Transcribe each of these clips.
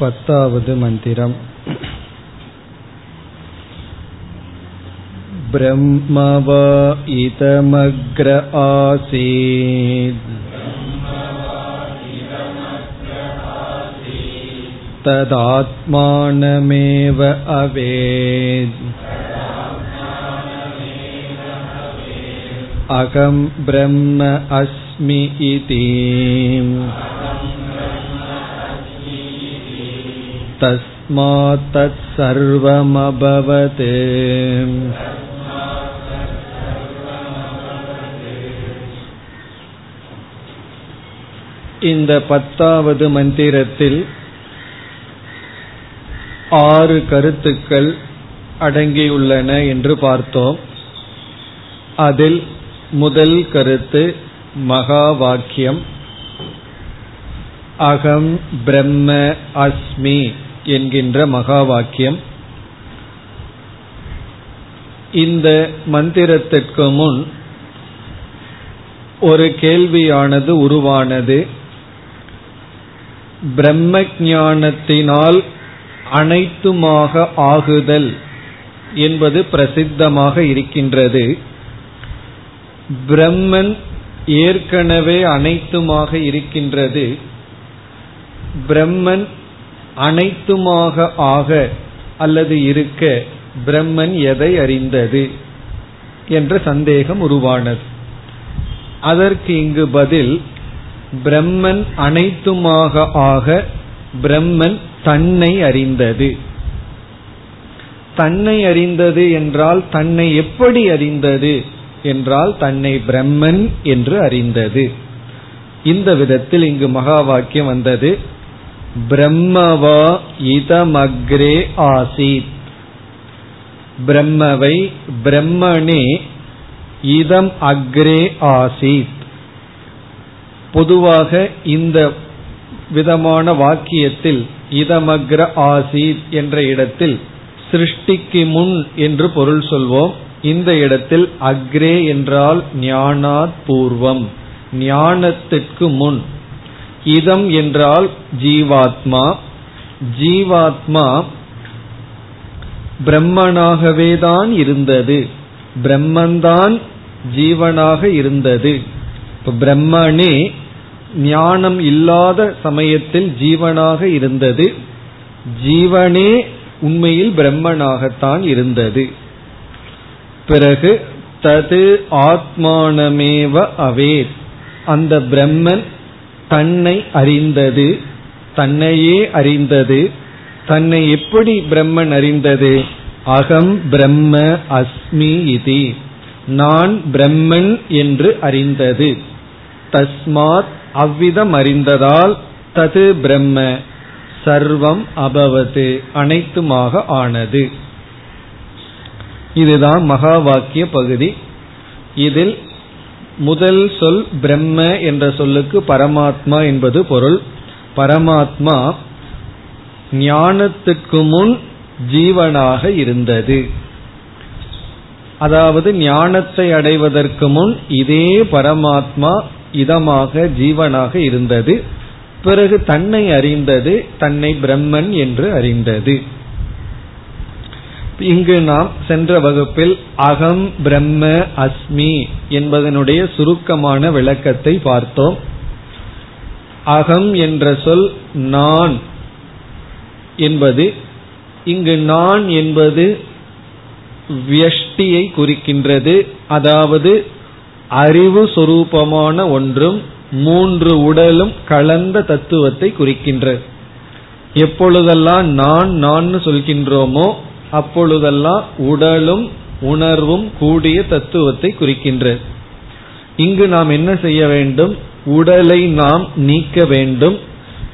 पतावद् मन्दिरम् ब्रह्म वा इदमग्र आसीत् तदात्मानमेव अवेत् अहं ब्रह्म अस्मि इति तस्मात् तत्सर्वमभवत् இந்த பத்தாவது மந்திரத்தில் ஆறு கருத்துக்கள் அடங்கியுள்ளன என்று பார்த்தோம் அதில் முதல் கருத்து மகா வாக்கியம் அகம் பிரம்ம அஸ்மி என்கின்ற மகா வாக்கியம் இந்த மந்திரத்திற்கு முன் ஒரு கேள்வியானது உருவானது. பிரம்ம ஞானத்தினால் அனைத்துமாக ஆகுதல் என்பது பிரசித்தமாக இருக்கின்றது. பிரம்மன் ஏற்கனவே அனைத்துமாக இருக்கின்றது. பிரம்மன் அனைத்துமாக ஆக அல்லது இருக்க பிரம்மன் எதை அறிந்தது என்ற சந்தேகம் உருவானது. அதற்கு இங்கு பதில் பிரம்மன் அனைத்துமாக ஆக பிரம்மன் தன்னை அறிந்தது. தன்னை அறிந்தது என்றால் தன்னை எப்படி அறிந்தது? என்றால் தன்னை பிரம்மன் என்று அறிந்தது. இந்த விதத்தில் இங்கு மகா வாக்கியம் வந்தது. பிரம்மவா இதமக்ரே ஆசீத். பிரம்மவை பிரம்மனே இதம் அக்ரே ஆசீத். பொதுவாக இந்த விதமான வாக்கியத்தில் இதமக்ர ஆசீத் என்ற இடத்தில் சிருஷ்டிக்கு முன் என்று பொருள் சொல்வோம். இந்த இடத்தில் அக்ரே என்றால் ஞானாத் பூர்வம். ஞானத்திற்கு முன். இதம் என்றால் ஜீவாத்மா. ஜீவாத்மா பிரம்மனாகவே தான் இருந்தது. பிரம்மன்தான் ஜீவனாக இருந்தது. பிரம்மனே ஞானம் இல்லாத சமயத்தில் ஜீவனாக இருந்தது. ஜீவனே உண்மையில் பிரம்மனாகத்தான் இருந்தது. பிறகு தது ஆத்மானமேவ அவேத். அந்த பிரம்மன் தன்னை அறிந்தது தன்னையே அறிந்தது தன்னை எப்படி பிரம்மன் அறிந்தது? அகம் பிரம்ம அஸ்மி இதி. நான் பிரம்மன் என்று அறிந்தது. தஸ்மாத் அவ்விதம் அறிந்ததால் தது பிரம்ம சர்வம் அபவது அனைத்துமாக ஆனது. இதுதான் மகா வாக்கிய பகுதி. இதில் முதல் சொல் பிரம்ம என்ற சொல்லுக்கு பரமாத்மா என்பது பொருள். பரமாத்மா ஞானத்துக்கு முன் ஜீவனாக இருந்தது. அதாவது ஞானத்தை அடைவதற்கு முன் இதே பரமாத்மா இதமாக ஜீவனாக இருந்தது. பிறகு தன்னை அறிந்தது தன்னை பிரம்மன் என்று அறிந்தது. இங்கு நாம் சென்ற வகுப்பில் அகம் பிரம்ம அஸ்மி என்பதனுடைய சுருக்கமான விளக்கத்தை பார்த்தோம். அகம் என்ற சொல் நான் என்பது இங்கு நான் என்பது வியஷ்டியை குறிக்கின்றது. அதாவது அறிவு சொரூபமான ஒன்றும் மூன்று உடலும் கலந்த தத்துவத்தை குறிக்கின்றது எப்பொழுதெல்லாம் நான் நான் சொல்கின்றோமோ அப்பொழுதெல்லாம் உடலும் உணர்வும் கூடிய தத்துவத்தை குறிக்கின்றது இங்கு நாம் என்ன செய்ய வேண்டும்? உடலை நாம் நீக்க வேண்டும்.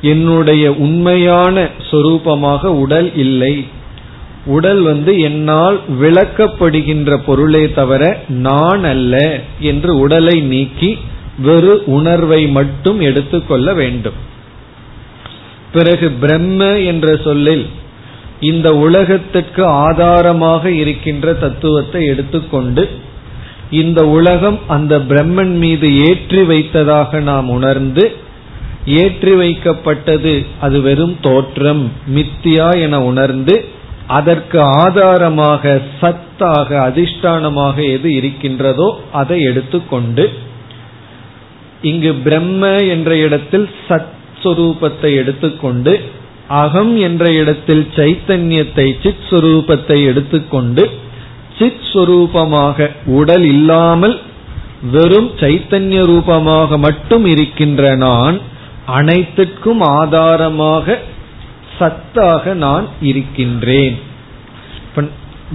என்னுடைய உண்மையான சொரூபமாக உடல் இல்லை. உடல் வந்து என்னால் விளக்கப்படுகின்ற பொருளே தவிர நான் அல்ல என்று உடலை நீக்கி வெறு உணர்வை மட்டும் எடுத்துக்கொள்ள வேண்டும். பிறகு பிரம்ம என்ற சொல்லில் இந்த உலகத்திற்கு ஆதாரமாக இருக்கின்ற தத்துவத்தை எடுத்துக்கொண்டு இந்த உலகம் அந்த பிரம்மன் மீது ஏற்றி வைத்ததாக நாம் உணர்ந்து ஏற்றி வைக்கப்பட்டது அது வெறும் தோற்றம் மித்தியா என உணர்ந்து அதற்கு ஆதாரமாக சத்தாக அதிஷ்டானமாக எது இருக்கின்றதோ அதை எடுத்துக்கொண்டு இங்கு பிரம்ம என்ற இடத்தில் சத் சுரூபத்தை எடுத்துக்கொண்டு அகம் என்ற இடத்தில் சைத்தன்யத்தை சித் சுரூபத்தை எடுத்துக்கொண்டு சித் சுரூபமாக உடல் இல்லாமல் வெறும் சைத்தன்ய ரூபமாக மட்டும் இருக்கின்ற நான் அனைத்துக்கும் ஆதாரமாக சத்தாக நான் இருக்கின்றேன்.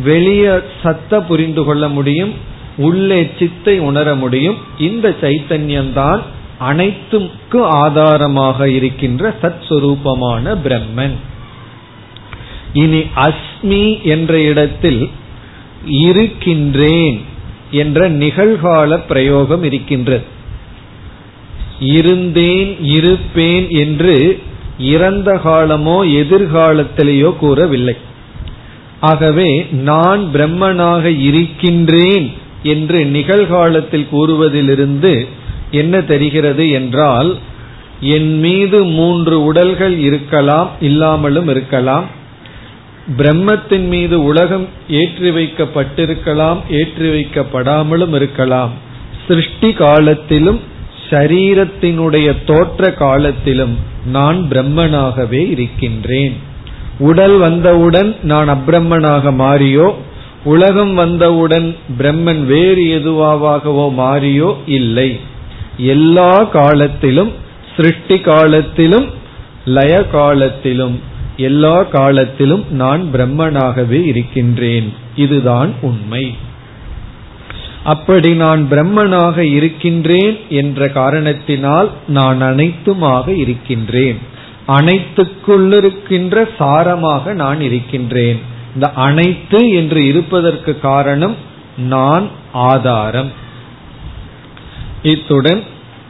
வெளிய சத்த புரிந்து கொள்ள முடியும் உள்ளே சித்தை உணர முடியும். இந்த சைத்தன்யம்தான் அனைத்துக்கு ஆதாரமாக இருக்கின்ற சத் சுரூபமான பிரம்மன். இனி அஸ்மி என்ற இடத்தில் இருக்கின்றேன் என்ற நிகழ்கால பிரயோகம் இருக்கின்றது. இருந்தேன் இருப்பேன் என்று இறந்த காலமோ எதிர்காலத்திலேயோ கூறவில்லை. ஆகவே நான் பிரம்மனாக இருக்கின்றேன் என்று நிகழ்காலத்தில் கூறுவதிலிருந்து என்ன தெரிகிறது என்றால் என் மீது மூன்று உடல்கள் இருக்கலாம் இல்லாமலும் இருக்கலாம். பிரம்மத்தின் மீது உலகம் ஏற்றி வைக்கப்பட்டிருக்கலாம் ஏற்றி வைக்கப்படாமலும் இருக்கலாம். சிருஷ்டி காலத்திலும் சரீரத்தினுடைய தோற்ற காலத்திலும் நான் பிரம்மனாகவே இருக்கின்றேன். உடல் வந்தவுடன் நான் அப்பிரம்மனாக மாறியோ உலகம் வந்தவுடன் பிரம்மன் வேறு எதுவாகவோ மாறியோ இல்லை. எல்லா காலத்திலும் சிருஷ்டி காலத்திலும் லய காலத்திலும் எல்லா காலத்திலும் நான் பிரம்மனாகவே இருக்கின்றேன். இதுதான் உண்மை. அப்படி நான் பிரம்மனாக இருக்கின்றேன் என்ற காரணத்தினால் நான் அனைத்துமாக இருக்கின்றேன். அனைத்துக்குள்ளிருக்கின்ற சாரமாக நான் இருக்கின்றேன். இந்த அனைத்து என்று இருப்பதற்கு காரணம் நான் ஆதாரம். இத்துடன்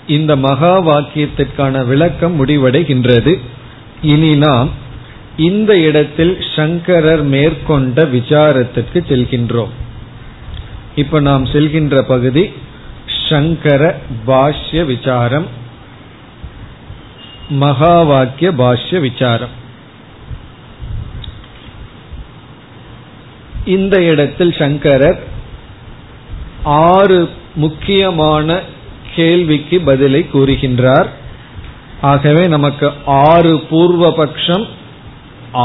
இந்த மகா வாக்கியத்திற்கான விளக்கம் முடிவடைகின்றது. இனி நாம் இந்த இடத்தில் சங்கரர் மேற்கொண்ட விசாரத்திற்கு செல்கின்றோம். இப்ப நாம் செல்கின்ற பகுதி சங்கர பாஷ்ய விசாரம் மகா வாக்கிய பாஷ்ய விசாரம். இந்த இடத்தில் சங்கரர் ஆறு முக்கியமான கேள்விக்கு பதிலை கூறுகின்றார். ஆகவே நமக்கு ஆறு பூர்வபக்ஷம்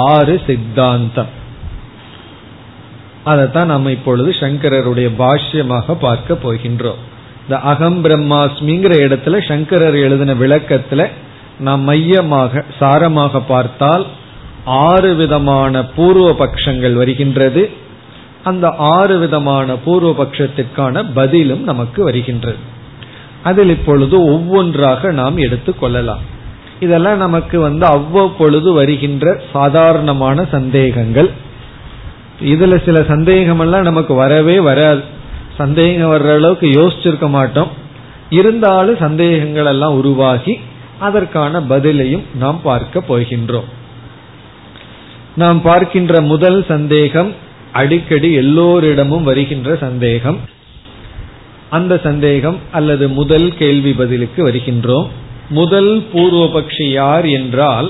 ஆறு சித்தாந்தம். அதைத்தான் நம்ம இப்பொழுது சங்கரருடைய பாஷ்யமாக பார்க்க போகின்றோம். இந்த அகம் பிரம்மாஸ்மிங்கிற இடத்துல சங்கரர் எழுதின விளக்கத்துல நாம் மையமாக சாரமாக பார்த்தால் ஆறு விதமான பூர்வ பட்சங்கள் வருகின்றது. அந்த ஆறு விதமான பூர்வ பட்சத்திற்கான பதிலும் நமக்கு வருகின்றது. அதில் இப்பொழுது ஒவ்வொன்றாக நாம் எடுத்துக் கொள்ளலாம். இதெல்லாம் நமக்கு வந்து அவ்வப்பொழுது வருகின்ற சாதாரணமான சந்தேகங்கள். இதுல சில சந்தேகம் எல்லாம் நமக்கு வரவே வராது. சந்தேகம் வர்ற அளவுக்கு யோசிச்சிருக்க மாட்டோம். இருந்தாலும் சந்தேகங்கள் எல்லாம் உருவாகி அதற்கான பதிலையும் நாம் பார்க்க போகின்றோம். நாம் பார்க்கின்ற முதல் சந்தேகம் அடிக்கடி எல்லோரிடமும் வருகின்ற சந்தேகம். அந்த சந்தேகம் அல்லது முதல் கேள்வி பதிலுக்கு வருகின்றோம். முதல் பூர்வபக்ஷி யார் என்றால்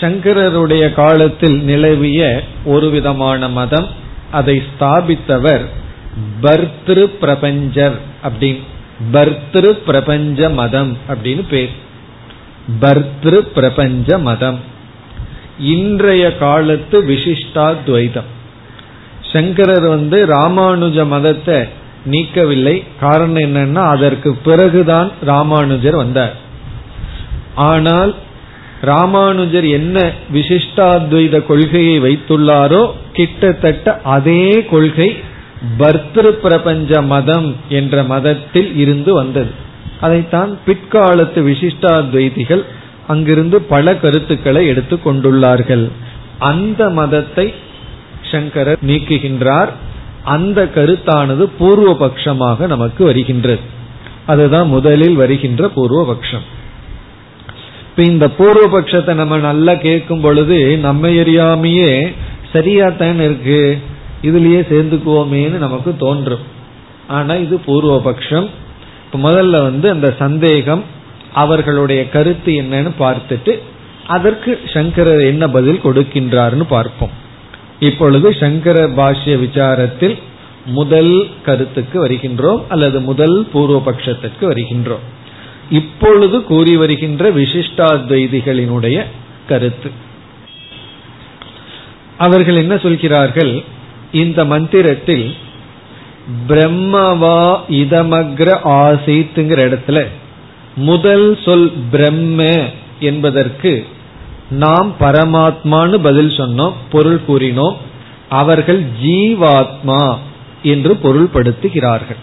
சங்கரருடைய காலத்தில் நிலவிய ஒரு விதமான மதம் அதை ஸ்தாபித்தவர் பர்திரு பிரபஞ்சர் அப்படின்னு பர்திரு பிரபஞ்ச மதம் அப்படின்னு பேர். பர்திரு பிரபஞ்ச மதம். இன்றைய காலத்து விசிஷ்டா துவைதம் சங்கரர் வந்து ராமானுஜ மதத்தை நீக்கவில்லை. காரணம் என்னன்னா அதற்கு பிறகுதான் ராமானுஜர் வந்தார். ஆனால் ராமானுஜர் என்ன விசிஷ்டாத்வைத கொள்கையை வைத்துள்ளாரோ கிட்டத்தட்ட அதே கொள்கை பர்திரு பிரபஞ்ச மதம் என்ற மதத்தில் இருந்து வந்தது. அதைத்தான் பிற்காலத்து விசிஷ்டாத்வைதிகள் அங்கிருந்து பல கருத்துக்களை எடுத்துக் கொண்டுள்ளார்கள். அந்த மதத்தை சங்கரர் நீக்குகின்றார். அந்த கருத்தானது பூர்வ பட்சமாக நமக்கு வருகின்றது. அதுதான் முதலில் வருகின்ற பூர்வ பட்சம் இப்ப இந்த பூர்வ பட்சத்தை நம்ம நல்லா கேட்கும் பொழுது நம்ம எரியாமையே சரியாத்தான் இருக்கு. இதுலயே சேர்ந்துக்குவோமேன்னு நமக்கு தோன்றும். ஆனா இது பூர்வ பட்சம் இப்ப முதல்ல வந்து அந்த சந்தேகம் அவர்களுடைய கருத்து என்னன்னு பார்த்துட்டு அதற்கு சங்கரர் என்ன பதில் கொடுக்கின்றார்னு பார்ப்போம். இப்பொழுது சங்கர பாஷ்ய விசாரத்தில் முதல் கருத்துக்கு வருகின்றோம் அல்லது முதல் பூர்வ வருகின்றோம். இப்பொழுது கூறி வருகின்ற விசிஷ்டாத்வைதிகளினுடைய கருத்து. அவர்கள் என்ன சொல்கிறார்கள்? இந்த மந்திரத்தில் பிரம்மவா இதமக்ர ஆசைத்துங்கிற இடத்துல முதல் சொல் பிரம்ம என்பதற்கு நாம் பரமாத்மான்னு பதில் சொன்னோம் பொருள் கூறினோம் அவர்கள் ஜீவாத்மா என்று பொருள்படுத்துகிறார்கள்.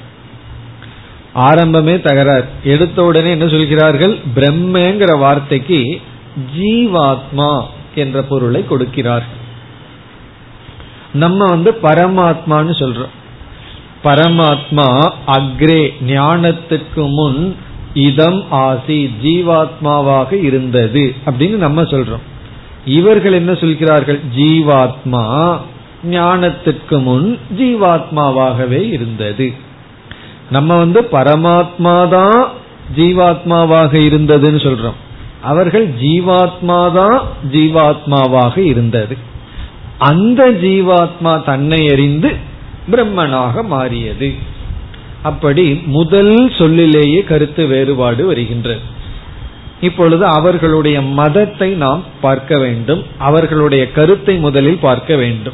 ஆரம்பமே தகராறு. எடுத்த உடனே என்ன சொல்கிறார்கள்? பிரம்மங்கிற வார்த்தைக்கு ஜீவாத்மா என்ற பொருளை கொடுக்கிறார்கள். நம்ம வந்து பரமாத்மான்னு சொல்றோம். பரமாத்மா அக்ரே ஞானத்துக்கு முன் இதம் ஆசி ஜீவாத்மாவாக இருந்தது அப்படின்னு நம்ம சொல்றோம். இவர்கள் என்ன சொல்கிறார்கள்? ஜீவாத்மா ஞானத்துக்கு முன் ஜீவாத்மாவாகவே இருந்தது. நம்ம வந்து பரமாத்மா தான் ஜீவாத்மாவாக இருந்ததுன்னு சொல்றோம். அவர்கள் ஜீவாத்மா தான் ஜீவாத்மாவாக இருந்தது. அந்த ஜீவாத்மா தன்னை அறிந்து பிரம்மனாக மாறியது. அப்படி முதல் சொல்லிலேயே கருத்து வேறுபாடு வருகின்றது இப்பொழுது அவர்களுடைய மதத்தை நாம் பார்க்க வேண்டும். அவர்களுடைய கருத்தை முதலில் பார்க்க வேண்டும்.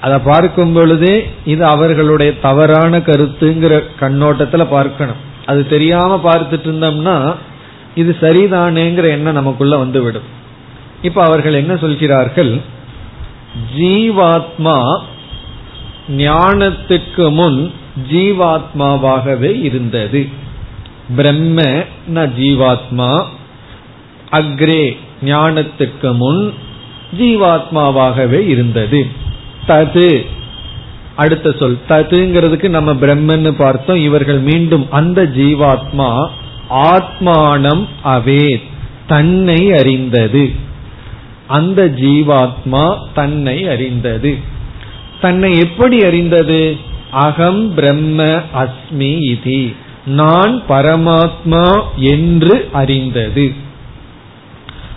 அதை பார்க்கும் பொழுதே இது அவர்களுடைய தவறான கருத்துங்கிற கண்ணோட்டத்துல பார்க்கணும். அது தெரியாம பார்த்துட்டு இருந்தோம்னா இது சரிதானேங்கிற எண்ணம் நமக்குள்ள வந்துவிடும். இப்ப அவர்கள் என்ன சொல்கிறார்கள்? ஜீவாத்மா ஞானத்துக்கு முன் ஜீவாத்மாவாகவே இருந்தது. பிரம்ம ந ஜீவாத்மா. அக்ரே ஞானத்துக்கு முன் ஜீவாத்மாவாகவே இருந்தது. தது. அடுத்த சொல். ததுங்கிறதுக்கு நம்ம பிரம்மன்னு பார்த்தோம். இவர்கள் மீண்டும் அந்த ஜீவாத்மா ஆத்மானம் அவே. தன்னை அறிந்தது. அந்த ஜீவாத்மா தன்னை அறிந்தது. தன்னை எப்படி அறிந்தது? அகம் பிரம்ம அஸ்மி இதி. நான் பரமாத்மா என்று அறிந்தது.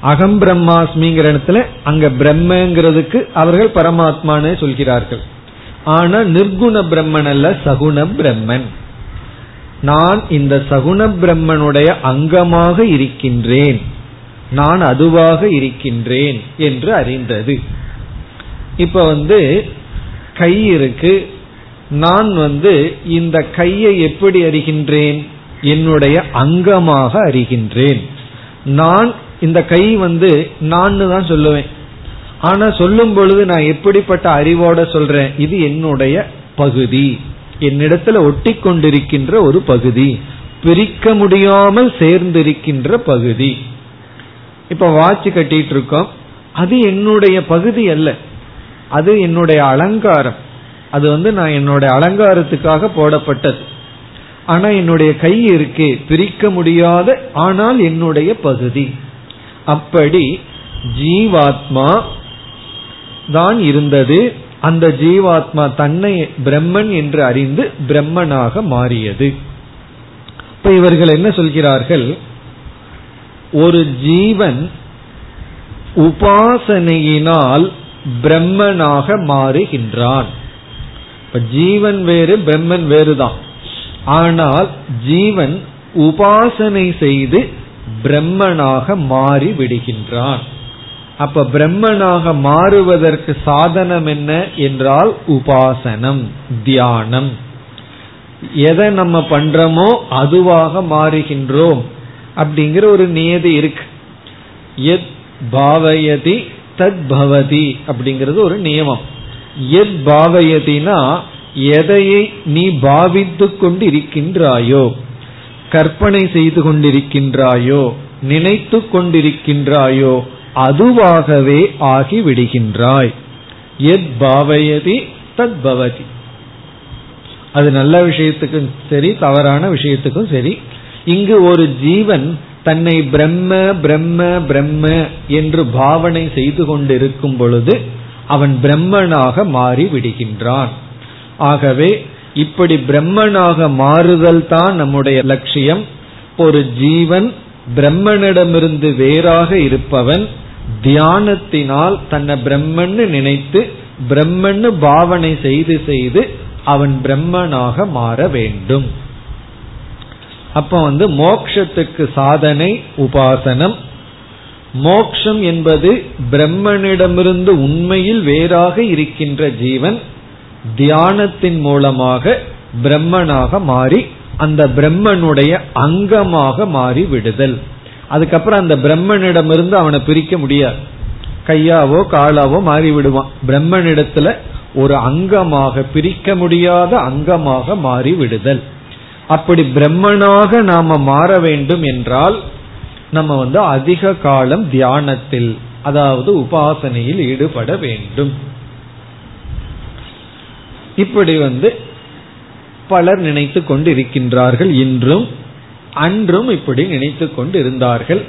அகம் பிரம்மாஸ்மிங்கிற இடத்துல அங்க பிரம்மங்கிறதுக்கு அவர்கள் பரமாத்மான்னு சொல்கிறார்கள். ஆனா நிர்குண பிரம்மன் அல்ல சகுண பிரம்மன். நான் இந்த சகுண பிரம்மனுடைய அங்கமாக இருக்கின்றேன். நான் அதுவாக இருக்கின்றேன் என்று அறிந்தது. இப்ப வந்து கை இருக்கு. நான் வந்து இந்த கையை எப்படி அறிகின்றேன்? என்னுடைய அங்கமாக அறிகின்றேன். நான் இந்த கை வந்து நான் தான் சொல்லுவேன். ஆனா சொல்லும் பொழுது நான் எப்படிப்பட்ட அறிவோட சொல்றேன்? இது என்னுடைய பகுதி. என்னிடத்துல ஒட்டி கொண்டிருக்கின்ற ஒரு பகுதி. பிரிக்க முடியாமல் சேர்ந்திருக்கின்ற பகுதி. இப்ப வாட்ச் கட்டிட்டு இருக்கோம். அது என்னுடைய பகுதி அல்ல. அது என்னுடைய அலங்காரம். அது வந்து நான் என்னுடைய அலங்காரத்துக்காக போடப்பட்டது. ஆனா என்னுடைய கை இருக்கே பிரிக்க முடியாத ஆனால் என்னுடைய பகுதி. அப்படி ஜீவாத்மா தான் இருந்தது. அந்த ஜீவாத்மா தன்னை பிரம்மன் என்று அறிந்து பிரம்மனாக மாறியது. இப்ப இவர்கள் என்ன சொல்கிறார்கள்? ஒரு ஜீவன் உபாசனையினால் பிரம்மனாக மாறுகின்றான். இப்ப ஜீவன் வேறு பிரம்மன் வேறுதான். ஆனால் ஜீவன் உபாசனை செய்து பிரம்மனாக மாறி விடுகின்றான். அப்ப பிரம்மனாக மாறுவதற்கு சாதனம் என்ன என்றால் உபாசனம் தியானம். எதை நம்ம பண்றோமோ அதுவாக மாறுகின்றோம் அப்படிங்கிற ஒரு நியதி இருக்கு. எத் பாவயதி தத் பவதி அப்படிங்கிறது ஒரு நியமம். எத் பாவயதினா எதையை நீ பாவித்து கொண்டு இருக்கின்றாயோ கற்பனை செய்து கொண்டிருக்கின்றாயோ நினைத்து கொண்டிருக்கின்றாயோ அதுவாகவே ஆகி விடுகின்றாய் எத் பாவயதி தத் பவதி. அது நல்ல விஷயத்துக்கும் சரி தவறான விஷயத்துக்கும் சரி இங்கு ஒரு ஜீவன் தன்னை பிரம்ம பிரம்ம பிரம்ம என்று பாவனை செய்து கொண்டிருக்கும் பொழுது அவன் பிரம்மனாக மாறி விடுகின்றான் ஆகவே இப்படி பிரம்மனாக மாறுதல் தான் நம்முடைய லட்சியம். ஒரு ஜீவன் பிரம்மனிடமிருந்து வேறாக இருப்பவன் தியானத்தினால் தன்னை பிரம்மன்னு நினைத்து பிரம்மன்னு பாவனை செய்து செய்து அவன் பிரம்மனாக மாற வேண்டும். அப்ப வந்து மோக்ஷத்துக்கு சாதனை உபாசனம். மோக்ஷம் என்பது பிரம்மனிடமிருந்து உண்மையில் வேறாக இருக்கின்ற ஜீவன். தியானத்தின் மூலமாக பிரம்மனாக மாறி அந்த பிரம்மனுடைய அங்கமாக மாறி விடுதல். அதுக்கப்புறம் அந்த பிரம்மனிடமிருந்து அவனை பிரிக்க முடியாது. கையாவோ காலாவோ மாறி விடுவான். பிரம்மனிடத்துல ஒரு அங்கமாக பிரிக்க முடியாத அங்கமாக மாறி விடுதல். அப்படி பிரம்மனாக நாம மாற வேண்டும் என்றால் நம்ம வந்து அதிக காலம் தியானத்தில் அதாவது உபாசனையில் ஈடுபட வேண்டும். இப்படி வந்து பலர் நினைத்து கொண்டு இருக்கின்றார்கள் இன்றும் அன்றும் இப்படி நினைத்து கொண்டு இருந்தார்கள்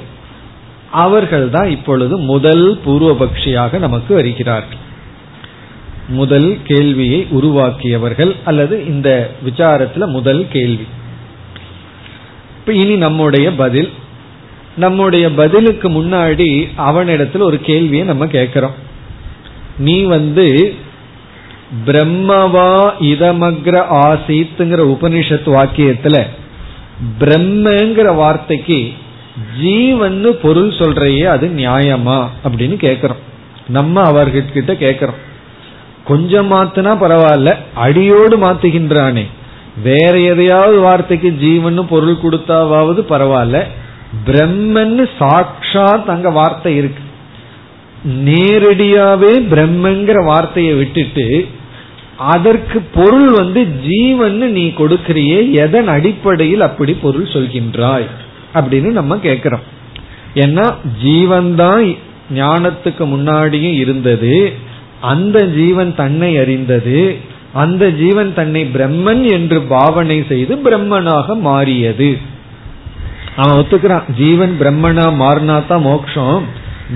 அவர்கள்தான் இப்பொழுது முதல் பூர்வபக்ஷியாக நமக்கு வருகிறார்கள். முதல் கேள்வியை உருவாக்கியவர்கள் அல்லது இந்த விசாரத்துல முதல் கேள்வி. இப்ப இனி நம்முடைய பதில். நம்முடைய பதிலுக்கு முன்னாடி அவனிடத்துல ஒரு கேள்வியை நம்ம கேட்கிறோம். நீ வந்து பிரம்மவா இதமக்ர ஆசீத்துங்கிற உபனிஷத் வாக்கியத்துல பிரம்மங்கிற வார்த்தைக்கு ஜீவன்னு பொருள் சொல்றையே அது நியாயமா அப்படின்னு கேட்கிறோம். நம்ம அவர்கிட்ட கேட்கிறோம். கொஞ்சம் மாத்தினா பரவாயில்ல அடியோடு மாத்துகின்றானே. வேற எதையாவது வார்த்தைக்கு ஜீவன் பொருள் கொடுத்தாவது பரவாயில்ல. பிரம்மன்னு சாட்சாத் அங்க வார்த்தை இருக்கு. நேரடியாவே பிரம்மங்கிற வார்த்தையை விட்டுட்டு அதற்கு பொருள் வந்து ஜீவன் நீ கொடுக்கிறியே எதன் அடிப்படையில் அப்படி பொருள் சொல்கின்றாய்? அப்படின்னு நம்ம கேட்கிறோம் ஏன்னா ஜீவன் தான் ஞானத்துக்கு முன்னாடியும் இருந்தது. அந்த ஜீவன் தன்னை அறிந்தது அந்த ஜீவன் தன்னை பிரம்மன் என்று பாவனை செய்து பிரம்மனாக மாறியது. அவன் ஒத்துக்கிறான். ஜீவன் பிரம்மனா மாறினா தான் மோக்ஷம்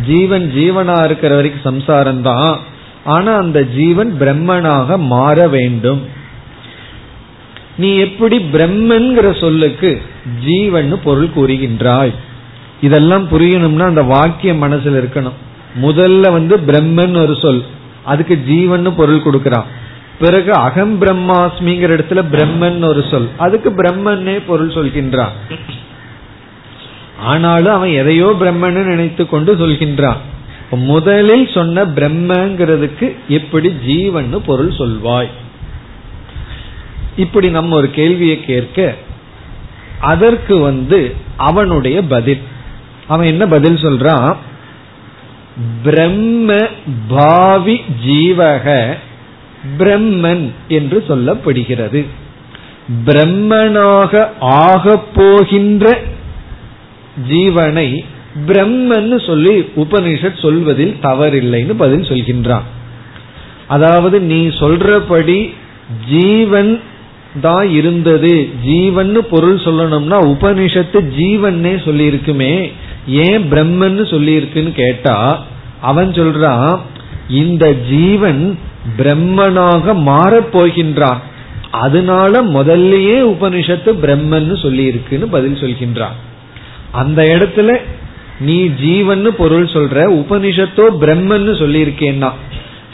ஜீவன் ஜீவனா இருக்கிற வரைக்கும் சம்சாரம் தான் ஆனா அந்த ஜீவன் பிரம்மனாக மாற வேண்டும். நீ எப்படி பிரம்மன்கிற சொல்லுக்கு ஜீவன் பொருள் கூறுகின்றாய்? இதெல்லாம் புரியணும்னா அந்த வாக்கியம் மனசில் இருக்கணும். முதல்ல வந்து பிரம்மன் ஒரு சொல். அதுக்கு ஜீவன் பொருள் கொடுக்கறான். பிறகு அகம் பிரம்மாஸ்மிங்கிற இடத்துல பிரம்மன் ஒரு சொல். அதுக்கு பிரம்மன்னே பொருள் சொல்கின்றான். ஆனாலும் அவன் எதையோ பிரம்மன்னு நினைத்து கொண்டு சொல்கின்றான். முதலில் சொன்ன பிரம்மங்கிறதுக்கு எப்படி ஜீவன் பொருள் சொல்வாய்? இப்படி நம்ம ஒரு கேள்வியை கேட்க அதற்கு வந்து அவனுடைய பதில். அவன் என்ன பதில் சொல்றான்? பிரம்ம பாவி ஜீவக பிரம்மன் என்று சொல்லப்படுகிறது. பிரம்மனாக ஆகப் போகின்ற ஜீவனை பிரம்மன்னு சொல்லி உபனிஷத் சொல்வதில் தவறில்லைன்னு பதில் சொல்கின்றான். அதாவது நீ சொல்றபடி ஜீவன் தான் இருந்தது. ஜீவன் பொருள் சொல்லணும்னா உபனிஷத்து ஜீவன்னே சொல்லி இருக்குமே ஏன் பிரம்மன்னு சொல்லி இருக்குன்னு கேட்டா அவன் சொல்றான் இந்த ஜீவன் பிரம்மனாக மாறப் போகின்றான். அதனால முதல்லயே உபனிஷத்து பிரம்மன்னு சொல்லி இருக்குன்னு பதில் சொல்கின்றான். அந்த இடத்துல நீ ஜீவன் பொருள் சொல்ற உபனிஷத்தோ பிரம்மன்னு சொல்லி இருக்கேன்னா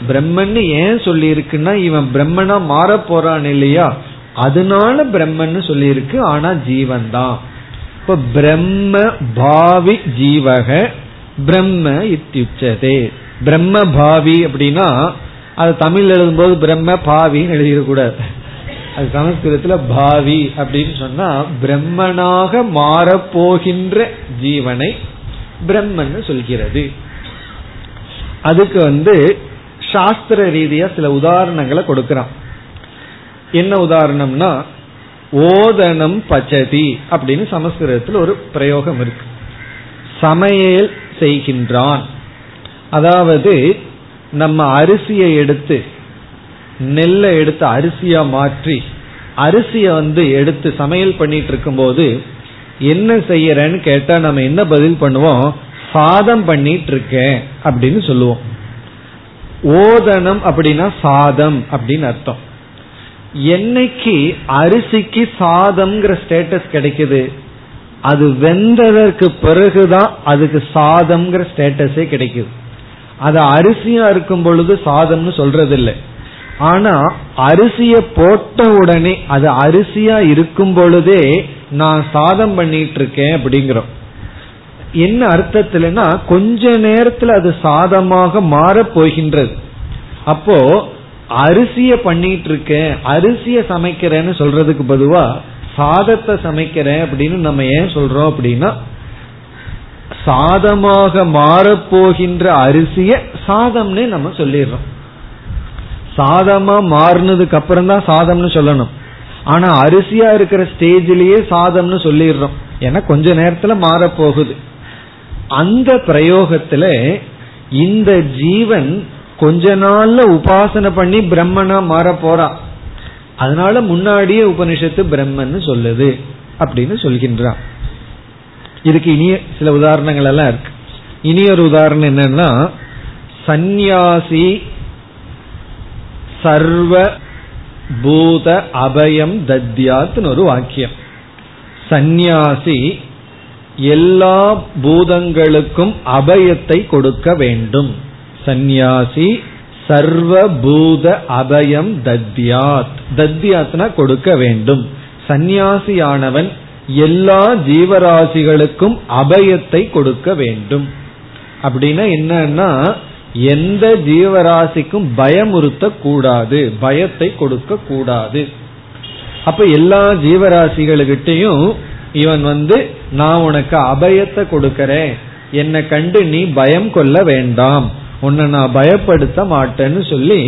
பிரம்மன்னு ஏன் சொல்லி இருக்குன்னா இவன் பிரம்மனா மாற போறான் இல்லையா? அதனால பிரம்மன்னு சொல்லியிருக்கு ஆனா ஜீவன் தான் இப்ப பிரம்ம பாவி ஜீவக பிரம்ம இத்தியுச்சதே. பிரம்ம பாவி அப்படின்னா அது தமிழ் எழுதும்போது பிரம்ம பாவின்னு எழுதிடக்கூடாது. அது சமஸ்கிருதத்துல பாவி அப்படின்னு சொன்னா பிரம்மனாக மாறப்போகின்ற ஜீவனை பிரம்மன் சொல்கிறது. அதுக்கு வந்து சாஸ்திர ரீதியா சில உதாரணங்களை கொடுக்கிறான். என்ன உதாரணம்னா ஓதனம் பச்சதி அப்படின்னு சமஸ்கிருதத்தில் ஒரு பிரயோகம் இருக்கு. சமையல் செய்கின்றான். அதாவது நம்ம அரிசியை எடுத்து நெல்லை எடுத்து அரிசியா மாற்றி அரிசியை வந்து எடுத்து சமையல் பண்ணிட்டு இருக்கும்போது என்ன செய்யறேன்னு கேட்டா நம்ம என்ன பதில் பண்ணுவோம்? சாதம் பண்ணிட்டு இருக்கேன் அப்படின்னு சொல்லுவோம். ஓதனம் அப்படின்னா சாதம் அப்படின்னு அர்த்தம். என்னைக்கு அரிசிக்கு சாதம்ங்கிற ஸ்டேட்டஸ் கிடைக்குது அது வெந்ததற்கு பிறகுதான் அதுக்கு சாதம்ங்கிற ஸ்டேட்டஸே கிடைக்குது. அது அரிசியா இருக்கும் பொழுது சாதம்னு சொல்றது இல்லை ஆனா அரிசிய போட்ட உடனே அது அரிசியா இருக்கும் பொழுதே நான் சாதம் பண்ணிட்டு இருக்கேன் அப்படிங்கிறோம். என்ன அர்த்தத்துலன்னா கொஞ்ச நேரத்துல அது சாதமாக மாற போகின்றது. அப்போ அரிசிய பண்ணிட்டு இருக்கேன் அரிசிய சமைக்கிறேன்னு சொல்றதுக்கு பொதுவா சாதத்தை சமைக்கிறேன் அப்படின்னு நம்ம ஏன் சொல்றோம் அப்படின்னா சாதமாக மாறப்போகின்ற அரிசிய சாதம்னு நம்ம சொல்லிடுறோம். சாதமா மாறினதுக்கு அப்புறம் தான் சாதம்னு சொல்லணும். ஆனா அரிசியா இருக்கிற ஸ்டேஜிலேயே சாதம்னு சொல்லிடுறோம். ஏன்னா கொஞ்ச நேரத்துல மாறப்போகுது. அந்த பிரயோகத்துல இந்த ஜீவன் கொஞ்ச நாள்ல உபாசனை பண்ணி பிரம்மனா மாற போறான் அதனால முன்னாடியே உபனிஷத்து பிரம்மன் சொல்லுது அப்படின்னு சொல்கின்றான் இதுக்கு இனிய சில உதாரணங்கள் எல்லாம் இருக்கு. இனி ஒரு உதாரணம் என்னன்னா சந்நியாசி சர்வ பூத அபயம் தத்யாத்னு ஒரு வாக்கியம். சந்நியாசி எல்லா பூதங்களுக்கும் அபயத்தை கொடுக்க வேண்டும். சந்நியாசி சர்வபூத அபயம் தத்யாத். தத்யாத்னா கொடுக்க வேண்டும். சந்நியாசியானவன் எல்லா ஜீவராசிகளுக்கும் அபயத்தை கொடுக்க வேண்டும். அப்படின்னா என்னன்னா எந்த ஜீவராசிக்கும் பயமுறுத்த கூடாது பயத்தை கொடுக்க கூடாது அப்ப எல்லா ஜீவராசிகளுக்கிட்டையும் இவன் வந்து நான் உனக்கு அபயத்தை கொடுக்கறேன். என்னை கண்டு நீ பயம் கொள்ள வேண்டாம். உன்னை நான் பயப்படுத்த மாட்டேன்னு சொல்லி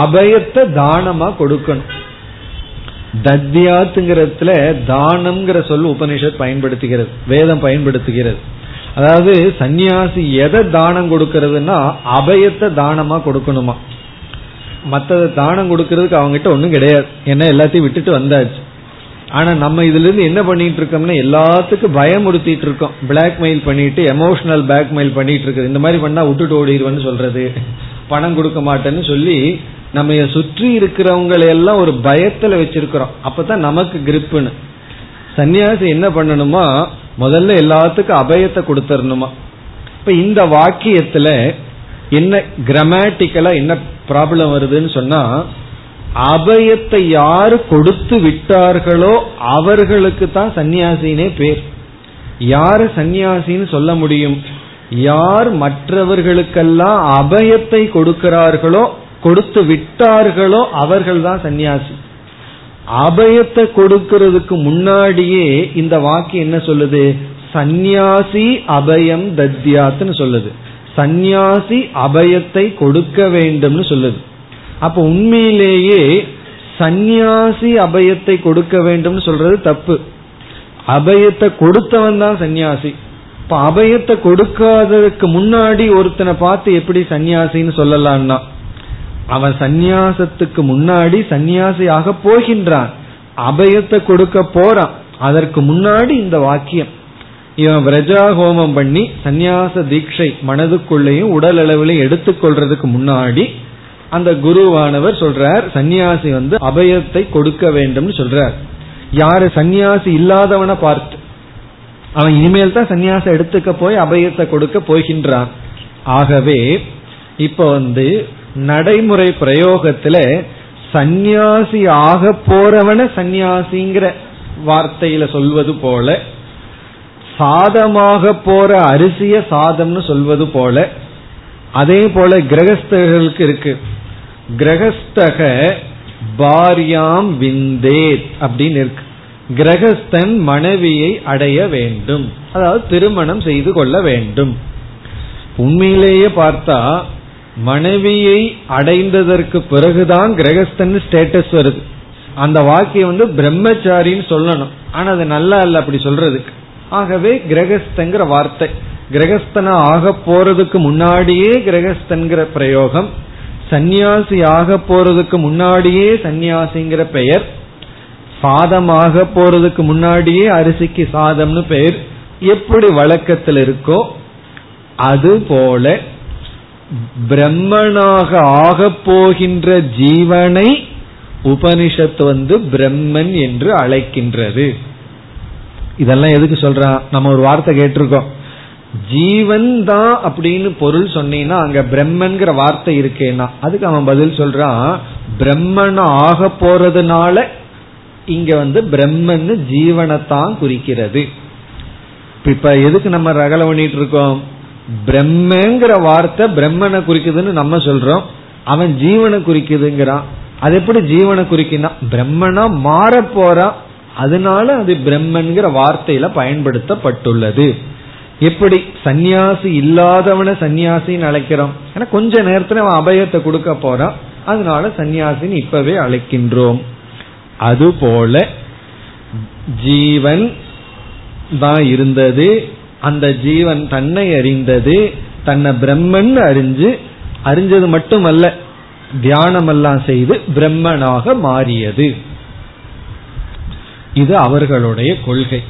அபயத்தை தானமா கொடுக்கணும். தத்யாத்துங்கிறதுல தானம்ங்கிற சொல் உபனிஷத் பயன்படுத்துகிறது வேதம் பயன்படுத்துகிறது. அதாவது சன்னியாசி எதை தானம் கொடுக்கறதுன்னா அபயத்தை தானமா கொடுக்கணுமா? மற்றதை தானம் கொடுக்கறதுக்கு அவங்ககிட்ட ஒன்றும் கிடையாது. ஏன்னா எல்லாத்தையும் விட்டுட்டு வந்தாச்சு. ஆனா நம்ம இதுல இருந்து என்ன பண்ணிட்டு இருக்கோம்னா எல்லாத்துக்கும் பயமுறுத்திட்டு இருக்கோம். பிளாக்மெயில் பண்ணிட்டு எமோஷனல் பிளாக்மெயில் பண்ணிட்டு இருக்குது. இந்த மாதிரி பண்ணா விட்டுட்டு ஓடிடுவேன்னு சொல்றது. பணம் கொடுக்க மாட்டேன்னு சொல்லி நம்ம சுற்றி இருக்கிறவங்களை எல்லாம் ஒரு பயத்துல வச்சிருக்கிறோம். அப்பதான் நமக்கு கிரிப்புன்னு சன்னியாசி என்ன பண்ணணுமா? முதல்ல எல்லாத்துக்கும் அபயத்தை கொடுத்துடணுமா? இப்ப இந்த வாக்கியத்துல என்ன கிராமட்டிக்கலா என்ன ப்ராப்ளம் வருதுன்னு சொன்னா அபயத்தை யாரு கொடுத்து விட்டார்களோ அவர்களுக்கு தான் சன்னியாசினே பேர். யாரு சன்னியாசின்னு சொல்ல முடியும்? யார் மற்றவர்களுக்கெல்லாம் அபயத்தை கொடுக்கிறார்களோ கொடுத்து விட்டார்களோ அவர்கள் தான் சன்னியாசி அபயத்தை கொடுக்கிறதுக்கு முன்னாடியே இந்த வாக்கு என்ன சொல்லுது? சந்நியாசி அபயம் தத்யாத்னு சொல்லுது. சந்நியாசி அபயத்தை கொடுக்க வேண்டும்னு சொல்லுது. அப்ப உண்மையிலேயே சந்நியாசி அபயத்தை கொடுக்க வேண்டும் சொல்றது தப்பு. அபயத்தை கொடுத்தவன் தான் சந்நியாசி. இப்ப அபயத்தை கொடுக்காததுக்கு முன்னாடி ஒருத்தனை பார்த்து எப்படி சன்னியாசின்னு சொல்லலாம்னா அவன் சந்நியாசத்துக்கு முன்னாடி சந்நியாசி ஆக போகின்றான். அபயத்தை கொடுக்க போறான். அதற்கு முன்னாடி இந்த வாக்கியம். இவன் பிரஜா ஹோமம் பண்ணி சந்நியாச தீட்சை மனதுக்குள்ளேயும் உடல் அளவிலையும் எடுத்துக்கொள்றதுக்கு முன்னாடி அந்த குருவானவர் சொல்றார் சன்னியாசி வந்து அபயத்தை கொடுக்க வேண்டும்னு சொல்றார். யாரு சன்னியாசி இல்லாதவனை பார்த்து அவன் இனிமேல் தான் சன்னியாசம் எடுத்துக்க போய் அபயத்தை கொடுக்க போகின்றான். ஆகவே இப்ப வந்து நடைமுறை பிரயோகத்துல சந்நியாசி ஆக போறவன சந்நியாசிங்கிற வார்த்தையில சொல்வது போல சாதமாக போற அரிசிய சாதம்னு சொல்வது போல அதே போல கிரகஸ்தர்களுக்கு இருக்கு. கிரகஸ்தக பாரியாம் விந்தேத் அப்படின்னு இருக்கு. கிரகஸ்தன் மனைவியை அடைய வேண்டும். அதாவது திருமணம் செய்து கொள்ள வேண்டும். உண்மையிலேயே பார்த்தா மனைவியை அடைந்ததற்கு பிறகுதான் கிரகஸ்தன் ஸ்டேட்டஸ் வருது. அந்த வாக்கியம் வந்து பிரம்மச்சாரின்னு சொல்லணும். ஆனா அது நல்லா இல்ல அப்படி சொல்றதுக்கு. ஆகவே கிரகஸ்தங்கிற வார்த்தை. கிரகஸ்தனா ஆக போறதுக்கு முன்னாடியே கிரகஸ்தன்கிற பிரயோகம். சந்நியாசி ஆக போறதுக்கு முன்னாடியே சந்நியாசிங்கிற பெயர் சாதமாக போறதுக்கு முன்னாடியே அரிசிக்கு சாதம்னு பெயர் எப்படி வழக்கத்தில் இருக்கோ அது போல பிரம்மனாக ஆக போகின்ற ஜீவனை உபனிஷத் வந்து பிரம்மன் என்று அழைக்கின்றது. இதெல்லாம் எதுக்கு சொல்றான் நம்ம ஒரு வார்த்தை கேட்டிருக்கோம். ஜீவன் தான் அப்படின்னு பொருள் சொன்னீங்கன்னா அங்க பிரம்மன்கிற வார்த்தை இருக்கேன்னா அதுக்கு அவன் பதில் சொல்றான் பிரம்மன் ஆக போறதுனால இங்க வந்து பிரம்மன்னு ஜீவனைத்தான் குறிக்கிறது. இப்ப எதுக்கு நம்ம ரகல பண்ணிட்டு இருக்கோம்? பிரம்மங்கிற வார்த்தை பிரம்மனை குறிக்குதுன்னு நம்ம சொல்றோம். அவன் ஜீவனை குறிக்குதுங்கிறான். அது எப்படி ஜீவனை குறிக்கினா பிரம்மனா மாற போறான் அதனால அது பிரம்மன்கிற வார்த்தையில பயன்படுத்தப்பட்டுள்ளது. எப்படி சந்நியாசி இல்லாதவனை சன்னியாசின்னு அழைக்கிறோம். ஏன்னா கொஞ்ச நேரத்துல அவன் அபயத்தை கொடுக்க போறான். அதனால சன்னியாசின்னு இப்பவே அழைக்கின்றோம். அதுபோல ஜீவன் தான் இருந்தது. அந்த ஜீவன் தன்னை அறிந்தது. தன்னை பிரம்மன் அறிஞ்சு அறிஞ்சது மட்டுமல்ல தியானமெல்லாம் செய்து பிரம்மனாக மாறியது. இது அவர்களுடைய கொள்கை.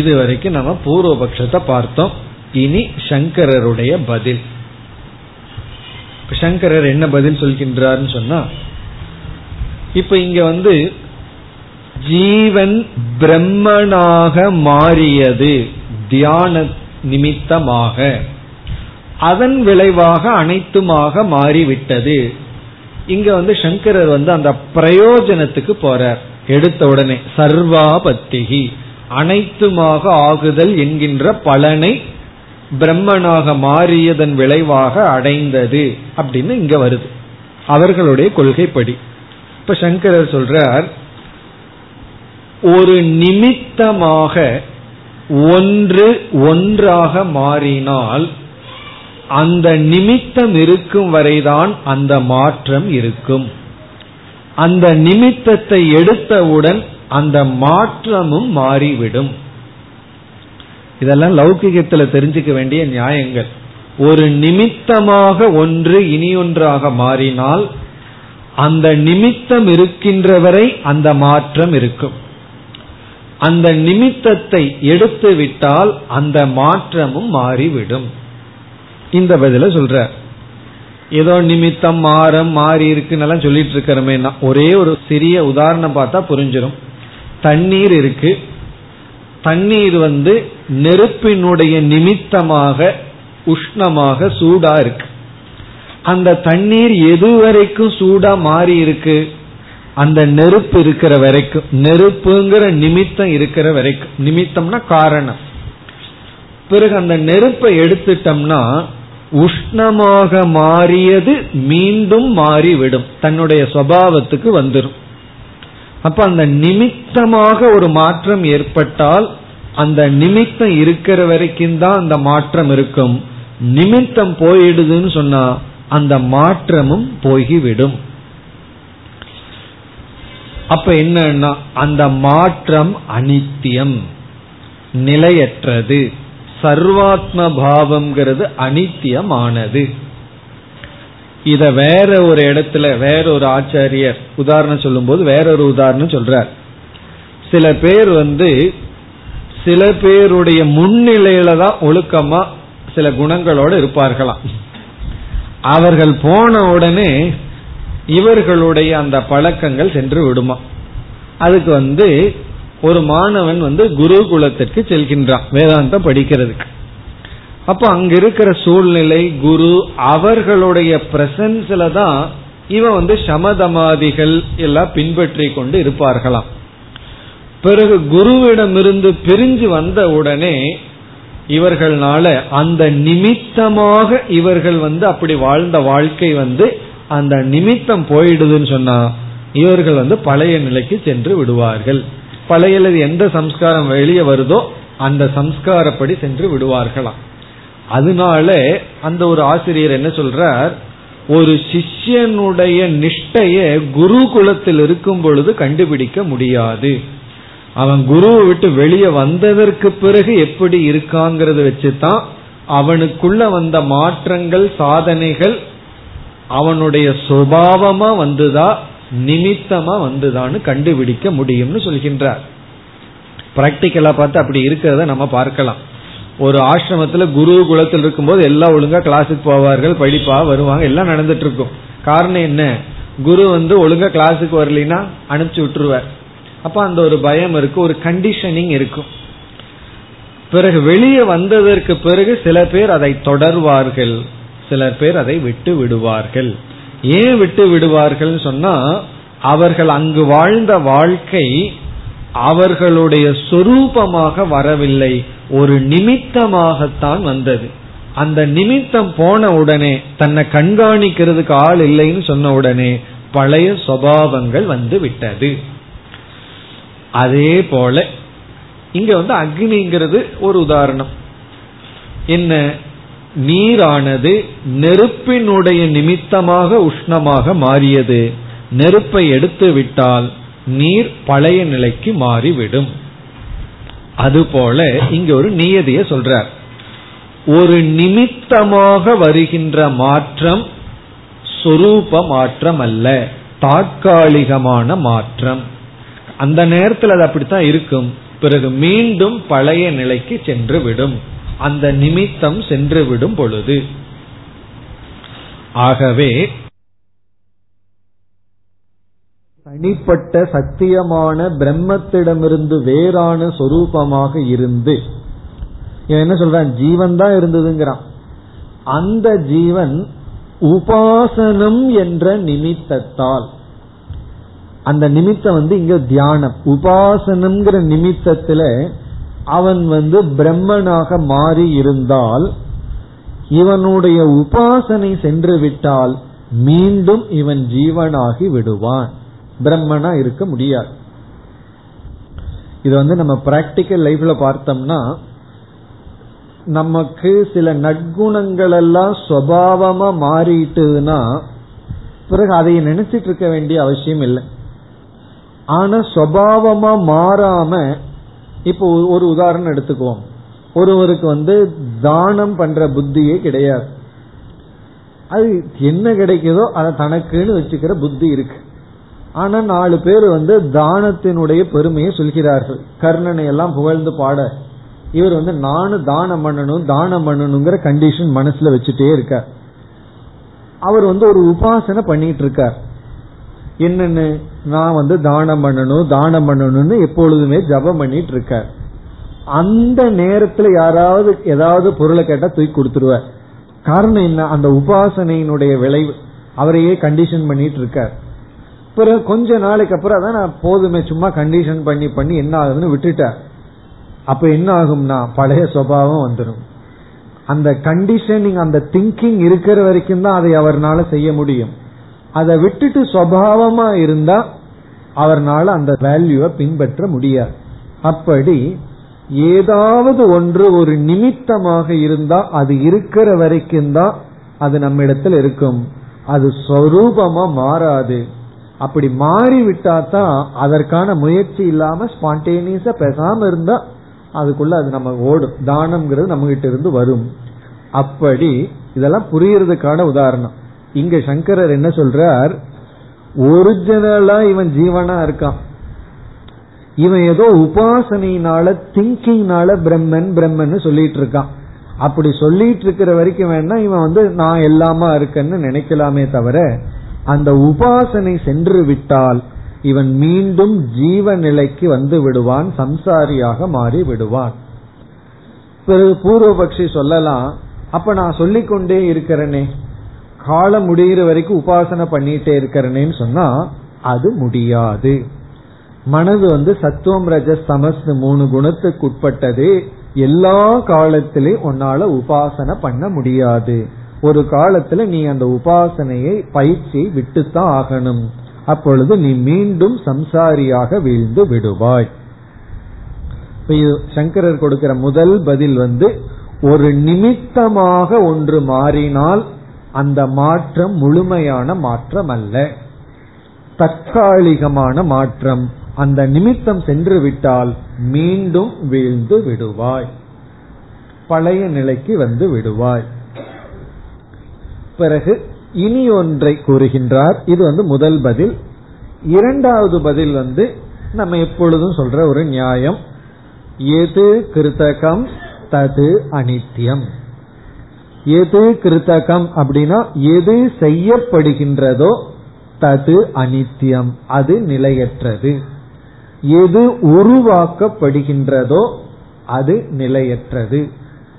இதுவரைக்கும் நம்ம பூர்வபக்ஷத்தை பார்த்தோம். இனி சங்கரருடைய பதில். சங்கரர் என்ன பதில் சொல்கின்றார்னு சொன்னா இப்ப இங்க வந்து ஜீவன் பிரம்மனாக மாறியது தியான நிமித்தமாக. அதன் விளைவாக அனைத்துமாக மாறிவிட்டது. இங்க வந்து சங்கரர் வந்து அந்த பிரயோஜனத்துக்கு போறார். எடுத்த உடனே சர்வாபத்திகி. அனைத்துமாக ஆகுதல் என்கின்ற பலனை பிரம்மனாக மாறியதன் விளைவாக அடைந்தது அப்படின்னு இங்க வருது. அவர்களுடைய கொள்கைப்படி. இப்ப சங்கரர் சொல்றார் ஒரு நிமித்தமாக ஒன்று ஒன்றாக மாறினால் அந்த நிமித்தம் இருக்கும் வரைதான் அந்த மாற்றம் இருக்கும். அந்த நிமித்தத்தை எடுத்தவுடன் அந்த மாற்றமும் மாறிவிடும். இதெல்லாம் லௌகிகத்துல தெரிஞ்சுக்க வேண்டிய நியாயங்கள். ஒரு நிமித்தமாக ஒன்று இனி ஒன்றாக மாறினால் அந்த நிமித்தம் இருக்கின்றவரை அந்த மாற்றம் இருக்கும். அந்த நிமித்தத்தை எடுத்து விட்டால் அந்த மாற்றமும் மாறிவிடும். இந்த பதில சொல்ற. ஏதோ நிமித்தம் மாறம் மாறி இருக்குன்னு சொல்லிட்டு இருக்கிறமே ஒரே ஒரு சிறிய உதாரணம் பார்த்தா புரிஞ்சிடும் தண்ணீர் இருக்கு. தண்ணீர் வந்து நெருப்பினுடைய நிமித்தமாக உஷ்ணமாக சூடா இருக்கு. அந்த தண்ணீர் எது வரைக்கும் சூடா மாறி இருக்கு? அந்த நெருப்பு இருக்கிற வரைக்கும். நெருப்புங்கிற நிமித்தம் இருக்கிற வரைக்கும். நிமித்தம்னா காரணம். பிறகு அந்த நெருப்பை எடுத்துட்டோம்னா உஷ்ணமாக மாறியது மீண்டும் மாறிவிடும். தன்னுடைய சுவாவத்துக்கு வந்துடும் அப்ப அந்த நிமித்தமாக ஒரு மாற்றம் ஏற்பட்டால் அந்த நிமித்தம் இருக்கிற வரைக்கும் தான் அந்த மாற்றம் இருக்கும். நிமித்தம் போயிடுதுன்னு சொன்னா அந்த மாற்றமும் போய்விடும். அப்ப என்னன்னா அந்த மாற்றம் அனித்தியம் நிலையற்றது. சர்வாத்ம பாவம்ங்கிறது அனித்தியமானது. இத வேற ஒரு இடத்துல வேற ஒரு ஆச்சாரியர் உதாரணம் சொல்லும் போது வேற ஒரு உதாரணம் சொல்றார். சில பேர் வந்து சில பேருடைய முன்னிலையில தான் ஒழுக்கமா சில குணங்களோட இருப்பார்களாம். அவர்கள் போன உடனே இவர்களுடைய அந்த பழக்கங்கள் சென்று விடுமா. அதுக்கு வந்து ஒரு மாணவன் வந்து குருகுலத்திற்கு செல்கின்றான் வேதாந்தம் படிக்கிறதுக்கு. அப்ப அங்க இருக்கிற சூழ்நிலை குரு அவர்களுடைய பிரசன்ஸ்ல தான் இவன் வந்து சமதமாதிகள் எல்லாம் பின்பற்றி கொண்டு இருப்பார்களாம். பிறகு குருவிடமிருந்து பிரிஞ்சு வந்த உடனே இவர்களால அந்த நிமித்தமாக இவர்கள் வந்து அப்படி வாழ்ந்த வாழ்க்கை வந்து அந்த நிமித்தம் போயிடுதுன்னு சொன்னா இவர்கள் வந்து பழைய நிலைக்கு சென்று விடுவார்கள். பழைய எந்த சம்ஸ்காரம் வெளியே வருதோ அந்த சம்ஸ்காரப்படி சென்று விடுவார்களாம். அதனால அந்த ஒரு ஆசிரியர் என்ன சொல்றார்? ஒரு சிஷ்யனுடைய நிஷ்டைய குரு குலத்தில் இருக்கும் பொழுது கண்டுபிடிக்க முடியாது. அவன் குருவை விட்டு வெளியே வந்ததற்கு பிறகு எப்படி இருக்காங்கிறத வச்சுதான் அவனுக்குள்ள வந்த மாற்றங்கள் சாதனைகள் அவனுடைய சுபாவமா வந்துதா நிமித்தமா வந்துதான்னு கண்டுபிடிக்க முடியும்னு சொல்கின்றார். பிராக்டிக்கலா பார்த்து அப்படி இருக்கிறத நம்ம பார்க்கலாம். ஒரு ஆசிரமத்துல குரு குலத்தில் இருக்கும்போது எல்லாம் ஒழுங்கா கிளாஸுக்கு போவார்கள் படிப்பா வருவாங்க எல்லாம் நடந்துட்டு இருக்கும். காரணம் என்ன? குரு வந்து ஒழுங்கா கிளாஸுக்கு வரலினா அனுப்பிச்சு விட்டுருவார். அப்ப அந்த ஒரு பயம் இருக்கு ஒரு கண்டிஷனிங் இருக்கும். பிறகு வெளியே வந்ததற்கு பிறகு சில பேர் அதை தொடர்வார்கள். சில பேர் அதை விட்டு விடுவார்கள். ஏன் விட்டு விடுவார்கள் சொன்னா அவர்கள் அங்கு வாழ்ந்த வாழ்க்கை அவர்களுடைய சொரூபமாக வரவில்லை. ஒரு நிமித்தமாகத்தான் வந்தது. அந்த நிமித்தம் போன உடனே தன்னை கண்காணிக்கிறதுக்கு ஆள் இல்லைன்னு சொன்ன உடனே பழைய சுவாவங்கள் வந்து விட்டது. அதே போல இங்க வந்து அக்னிங்கிறது ஒரு உதாரணம். என்ன நீரானது நெருப்பினுடைய நிமித்தமாக உஷ்ணமாக மாறியது. நெருப்பை எடுத்து விட்டால் நீர் பழைய நிலைக்கு மாறிவிடும். அதுபோல இங்க ஒரு நியதிய சொல்றார். ஒரு நிமித்தமாக வருகின்ற மாற்றம் சொரூப மாற்றம் அல்ல தாற்காலிகமான மாற்றம். அந்த நேரத்தில் அது அப்படித்தான் இருக்கும். பிறகு மீண்டும் பழைய நிலைக்கு சென்று விடும். அந்த நிமித்தம் சென்று விடும் பொழுது. ஆகவே தனிப்பட்ட சத்தியமான பிரம்மத்திடமிருந்து வேறான சொரூபமாக இருந்து. என்ன சொல்றான்? ஜீவன் தான் இருந்ததுங்கிறான். அந்த ஜீவன் உபாசனம் என்ற நிமித்தத்தால். அந்த நிமித்தம் வந்து இங்க தியானம். உபாசனம்ங்கிற நிமித்தத்துல அவன் வந்து பிரம்மனாக மாறி இருந்தால் இவனுடைய உபாசனை சென்று விட்டால் மீண்டும் இவன் ஜீவனாகி விடுவான். பிரம்மனா இருக்க முடியாது. இது வந்து நம்ம பிராக்டிக்கல் லைஃப்ல பார்த்தோம்னா நமக்கு சில நற்குணங்கள் எல்லாம் சுவாவமா மாறிட்டுனா பிறகு அதை நினைச்சிட்டு இருக்க வேண்டிய அவசியம் இல்லை. ஆனா சுவாவமா மாறாம இப்போ ஒரு உதாரணம் எடுத்துக்குவோம். ஒருவருக்கு வந்து தானம் பண்ற புத்தியே கிடையாது. அது என்ன கிடைக்குதோ அதை தனக்குன்னு வச்சுக்கிற புத்தி இருக்கு. ஆனா நாலு பேர் வந்து தானத்தினுடைய பெருமையை சொல்கிறார்கள். கர்ணனை எல்லாம் புகழ்ந்து பாட. இவர் வந்து நானும் தானம் பண்ணணும் தானம் பண்ணணுங்கிற கண்டிஷன் மனசுல வச்சுட்டே இருக்கார். அவர் வந்து ஒரு உபாசனை பண்ணிட்டு இருக்கார். என்னன்னு? நான் வந்து தானம் பண்ணணும் தானம் பண்ணணும்னு எப்பொழுதுமே ஜபம் பண்ணிட்டு இருக்கார். அந்த நேரத்துல யாராவது ஏதாவது பொருளை கேட்டா தூக்கி கொடுத்துருவார். காரணம் என்ன? அந்த உபாசனையினுடைய விளைவு. அவரையே கண்டிஷன் பண்ணிட்டு இருக்கார். பிறகு கொஞ்ச நாளைக்கு அப்புறம் அதான் நான் போதுமே சும்மா கண்டிஷன் பண்ணி பண்ணி என்ன ஆகுதுன்னு விட்டுட்டேன். அப்ப என்ன ஆகும்னா பழைய சுவாவம் வந்துடும் அந்த கண்டிஷனிங் அந்த திங்கிங் இருக்கிற வரைக்கும் தான் அதை அவர்னால செய்ய முடியும். அதை விட்டுட்டு சுவாவமா இருந்தா அவர்னால அந்த வேல்யூவை பின்பற்ற முடியாது. அப்படி ஏதாவது ஒன்று ஒரு நிமித்தமாக இருந்தா அது இருக்கிற வரைக்கும் தான் அது நம்மிடத்தில் இருக்கும். அது ஸ்வரூபமா மாறாது. அப்படி மாறி விட்டா தான் அதற்கான முயற்சி இல்லாம ஸ்பான்டேனியஸா பேசாம இருந்தா அதுக்குள்ள அது நம்ம ஓடும். தானம்ங்கிறது நம்ம கிட்ட இருந்து வரும். அப்படி இதெல்லாம் புரியறதுக்கான உதாரணம். இங்க சங்கரர் என்ன சொல்றார்? ஒரிஜினலா இவன் ஜீவனா இருக்கான். இவன் ஏதோ உபாசனையினால திங்கிங்னால பிரம்மன் பிரம்மன் சொல்லிட்டு இருக்கான். அப்படி சொல்லிட்டு இருக்கிற வரைக்கும் வேணா இவன் வந்து நான் எல்லாமா இருக்கேன்னு நினைக்கலாமே தவிர அந்த உபாசனை சென்று விட்டால் இவன் மீண்டும் ஜீவ நிலைக்கு வந்து விடுவான் சம்சாரியாக மாறி விடுவான். பிறகு பூர்வபக்ஷி சொல்லலாம் அப்ப நான் சொல்லிக்கொண்டே இருக்கிறேனே. காலம் முடிகிற வரைக்கும் உபாசனை பண்ணிட்டே இருக்கிறேனேன்னு சொன்னா அது முடியாது. மனது வந்து சத்துவம் ரஜஸ் தமஸ் மூணு குணத்துக்கு உட்பட்டது. எல்லா காலத்திலையும் உன்னால உபாசனை பண்ண முடியாது. ஒரு காலத்துல நீ அந்த உபாசனையை பயிற்சியை விட்டுத்தான் ஆகணும். அப்பொழுது நீ மீண்டும் சம்சாரியாக வீழ்ந்து விடுவாய். சங்கரர் கொடுக்கிற முதல் பதில் வந்து ஒரு நிமித்தமாக ஒன்று மாறினால் அந்த மாற்றம் முழுமையான மாற்றம் அல்ல தற்காலிகமான மாற்றம். அந்த நிமித்தம் சென்று விட்டால் மீண்டும் வீழ்ந்து விடுவாய். பழைய நிலைக்கு வந்து விடுவாய். பிறகு இனி ஒன்றை கூறுகின்றார். இது வந்து முதல் பதில். இரண்டாவது பதில் வந்து நம்ம எப்பொழுதும் சொல்ற ஒரு நியாயம். எது கிருத்தகம் தது அனித்தியம். எது கிருத்தகம் அப்படின்னா எது செய்யப்படுகின்றதோ தது அனித்தியம். அது நிலையற்றது. எது உருவாக்கப்படுகின்றதோ அது நிலையற்றது.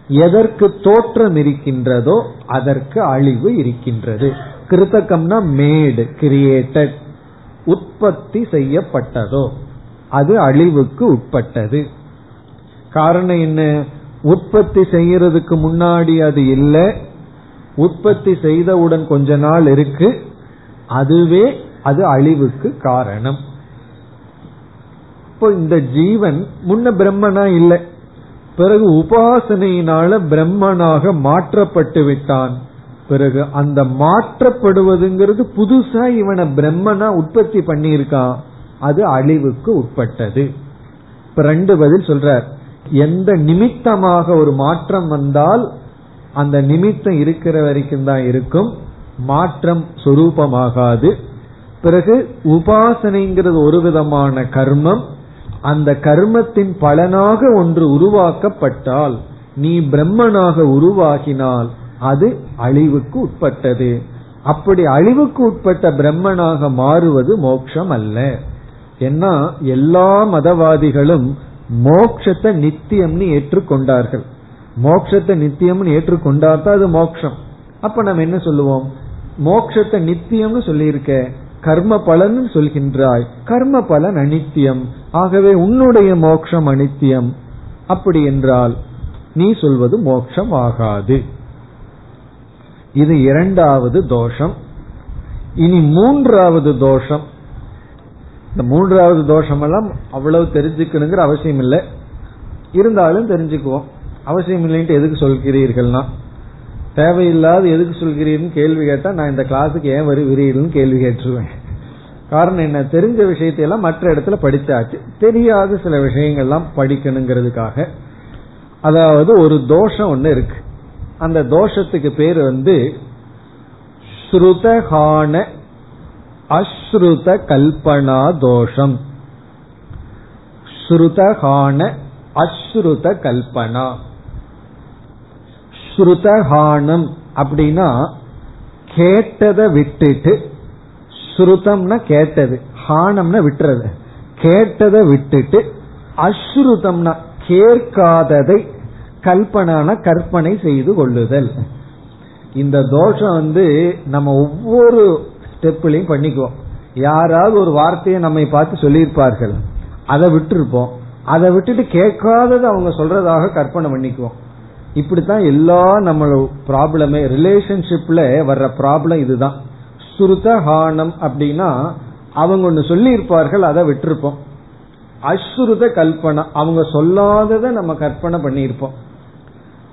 எதற்கு தோற்றம் இருக்கின்றதோ அதற்கு அழிவு இருக்கின்றது. கிருத்தகம்னா மேடு கிரியேட்டட் உற்பத்தி செய்யப்பட்டதோ அது அழிவுக்கு உட்பட்டது. காரணம் என்ன? உற்பத்தி செய்யறதுக்கு முன்னாடி அது இல்லை. உற்பத்தி செய்தவுடன் கொஞ்ச நாள் இருக்கு. அதுவே அது அழிவுக்கு காரணம். இப்போ இந்த ஜீவன் முன்ன பிரம்மனா இல்லை. பிறகு உபாசனையினால பிரம்மனாக மாற்றப்பட்டு விட்டான் பிறகு அந்த மாற்றப்படுவதுங்கிறது புதுசா இவனை பிரம்மனா உற்பத்தி பண்ணியிருக்கான். அது அழிவுக்கு உட்பட்டது. இப்ப ரெண்டு பதில் சொல்றார். எந்த நிமித்தமாக ஒரு மாற்றம் வந்தால் அந்த நிமித்தம் இருக்கிற வரைக்கும் தான் இருக்கும். மாற்றம் சொரூபமாகாது. பிறகு உபாசனைங்கிறது ஒரு விதமான கர்மம். அந்த கர்மத்தின் பலனாக ஒன்று உருவாக்கப்பட்டால் நீ பிரம்மனாக உருவாகினால் அது அழிவுக்கு உட்பட்டது. அப்படி அழிவுக்கு உட்பட்ட பிரம்மனாக மாறுவது மோட்சம் அல்ல ஏன்னா எல்லா மதவாதிகளும் மோக்ஷத்தை நித்தியம்னு ஏற்றுக்கொண்டார்கள். மோக்ஷத்தை நித்தியம்னு ஏற்றுக்கொண்டாதான் அது மோக்ஷம் அப்ப நம்ம என்ன சொல்லுவோம்? மோக்ஷத்தை நித்தியம்னு சொல்லியிருக்க. கர்ம பலன் சொல்கின்றாய். கர்ம பலன் அனித்தியம். ஆகவே உன்னுடைய மோட்சம் அனித்தியம். அப்படி என்றால் நீ சொல்வது மோட்சம் ஆகாது இது இரண்டாவது தோஷம். இனி மூன்றாவது தோஷம். இந்த மூன்றாவது தோஷமெல்லாம் அவ்வளவு தெரிஞ்சுக்கணுங்கிற அவசியம் இல்லை இருந்தாலும் தெரிஞ்சுக்குவோம். அவசியம் இல்லைன்ட்டு எதுக்கு சொல்கிறீர்கள்னா தேவையில்லாத எதுக்கு சொல்கிறீர்னு கேள்வி கேட்டா நான் இந்த கிளாஸுக்கு ஏன் வருகிறீர்கள் கேள்வி கேட்டுருவேன். காரணம் என்ன? தெரிஞ்ச விஷயத்தையெல்லாம் மற்ற இடத்துல படித்தாச்சு தெரியாத சில விஷயங்கள்லாம் படிக்கணுங்கிறதுக்காக. அதாவது ஒரு தோஷம் ஒண்ணு இருக்கு. அந்த தோஷத்துக்கு பேர் வந்து ஸ்ருதகான அஸ்ருத கல்பனா தோஷம். ஸ்ருதகான அஸ்ருத கல்பனா. ஸ்ருதஹானம் அப்படின்னா கேட்டதை விட்டுட்டு ஸ்ருதம்னா கேட்டது ஹானம்னா விட்டுறது. கேட்டதை விட்டுட்டு அஸ்ருதம்னா கேட்காததை கல்பனான கற்பனை செய்து கொள்ளுதல். இந்த தோஷம் வந்து நம்ம ஒவ்வொரு ஸ்டெப்லையும் பண்ணிக்குவோம். யாராவது ஒரு வார்த்தையை நம்மை பார்த்து சொல்லியிருப்பார்கள். அதை விட்டுருப்போம். அதை விட்டுட்டு கேட்காதது அவங்க சொல்றதாக கற்பனை பண்ணிக்குவோம். இப்படித்தான் எல்லா நம்மளோட ப்ராப்ளமே ரிலேஷன்ஷிப்ல வர்ற ப்ராப்ளம் இதுதான். சுருதஹானம் அப்படின்னா அவங்க ஒன்னு சொல்லி இருப்பார்கள் அதை விட்டுருப்போம். அஸ்ருத கல்பனா அவங்க சொல்லாததை நம்ம கற்பனை பண்ணியிருப்போம்.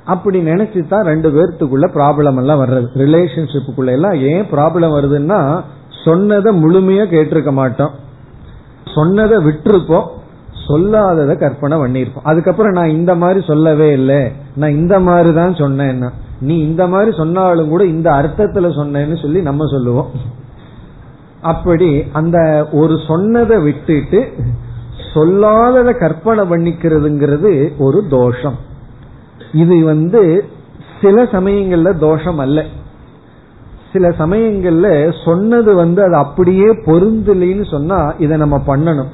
அப்படி நினைச்சு தான் ரெண்டு பேர்த்துக்குள்ள ப்ராப்ளம் எல்லாம் வர்றது. ரிலேஷன்ஷிப்புக்குள்ள எல்லாம் ஏன் ப்ராப்ளம் வருதுன்னா சொன்னதை முழுமையா கேட்டிருக்க மாட்டோம். சொன்னதை விட்டுருப்போம். சொல்லாததை கற்பனை பண்ணிருப்போம் அதுக்கப்புறம் நான் இந்த மாதிரி சொல்லவே இல்லை. நான் இந்த மாதிரி தான் சொன்னேன்னா நீ இந்த மாதிரி சொன்னாலும் கூட இந்த அர்த்தத்துல சொன்னேன்னு சொல்லி நம்ம சொல்லுவோம். அப்படி அந்த ஒரு சொன்னதை விட்டுட்டு சொல்லாததை கற்பனை பண்ணிக்கிறதுங்கிறது ஒரு தோஷம். இது வந்து சில சமயங்கள்ல தோஷம் அல்ல. சில சமயங்கள்ல சொன்னது வந்து அது அப்படியே பொருந்தலைன்னு சொன்னா இதை நம்ம பண்ணணும்.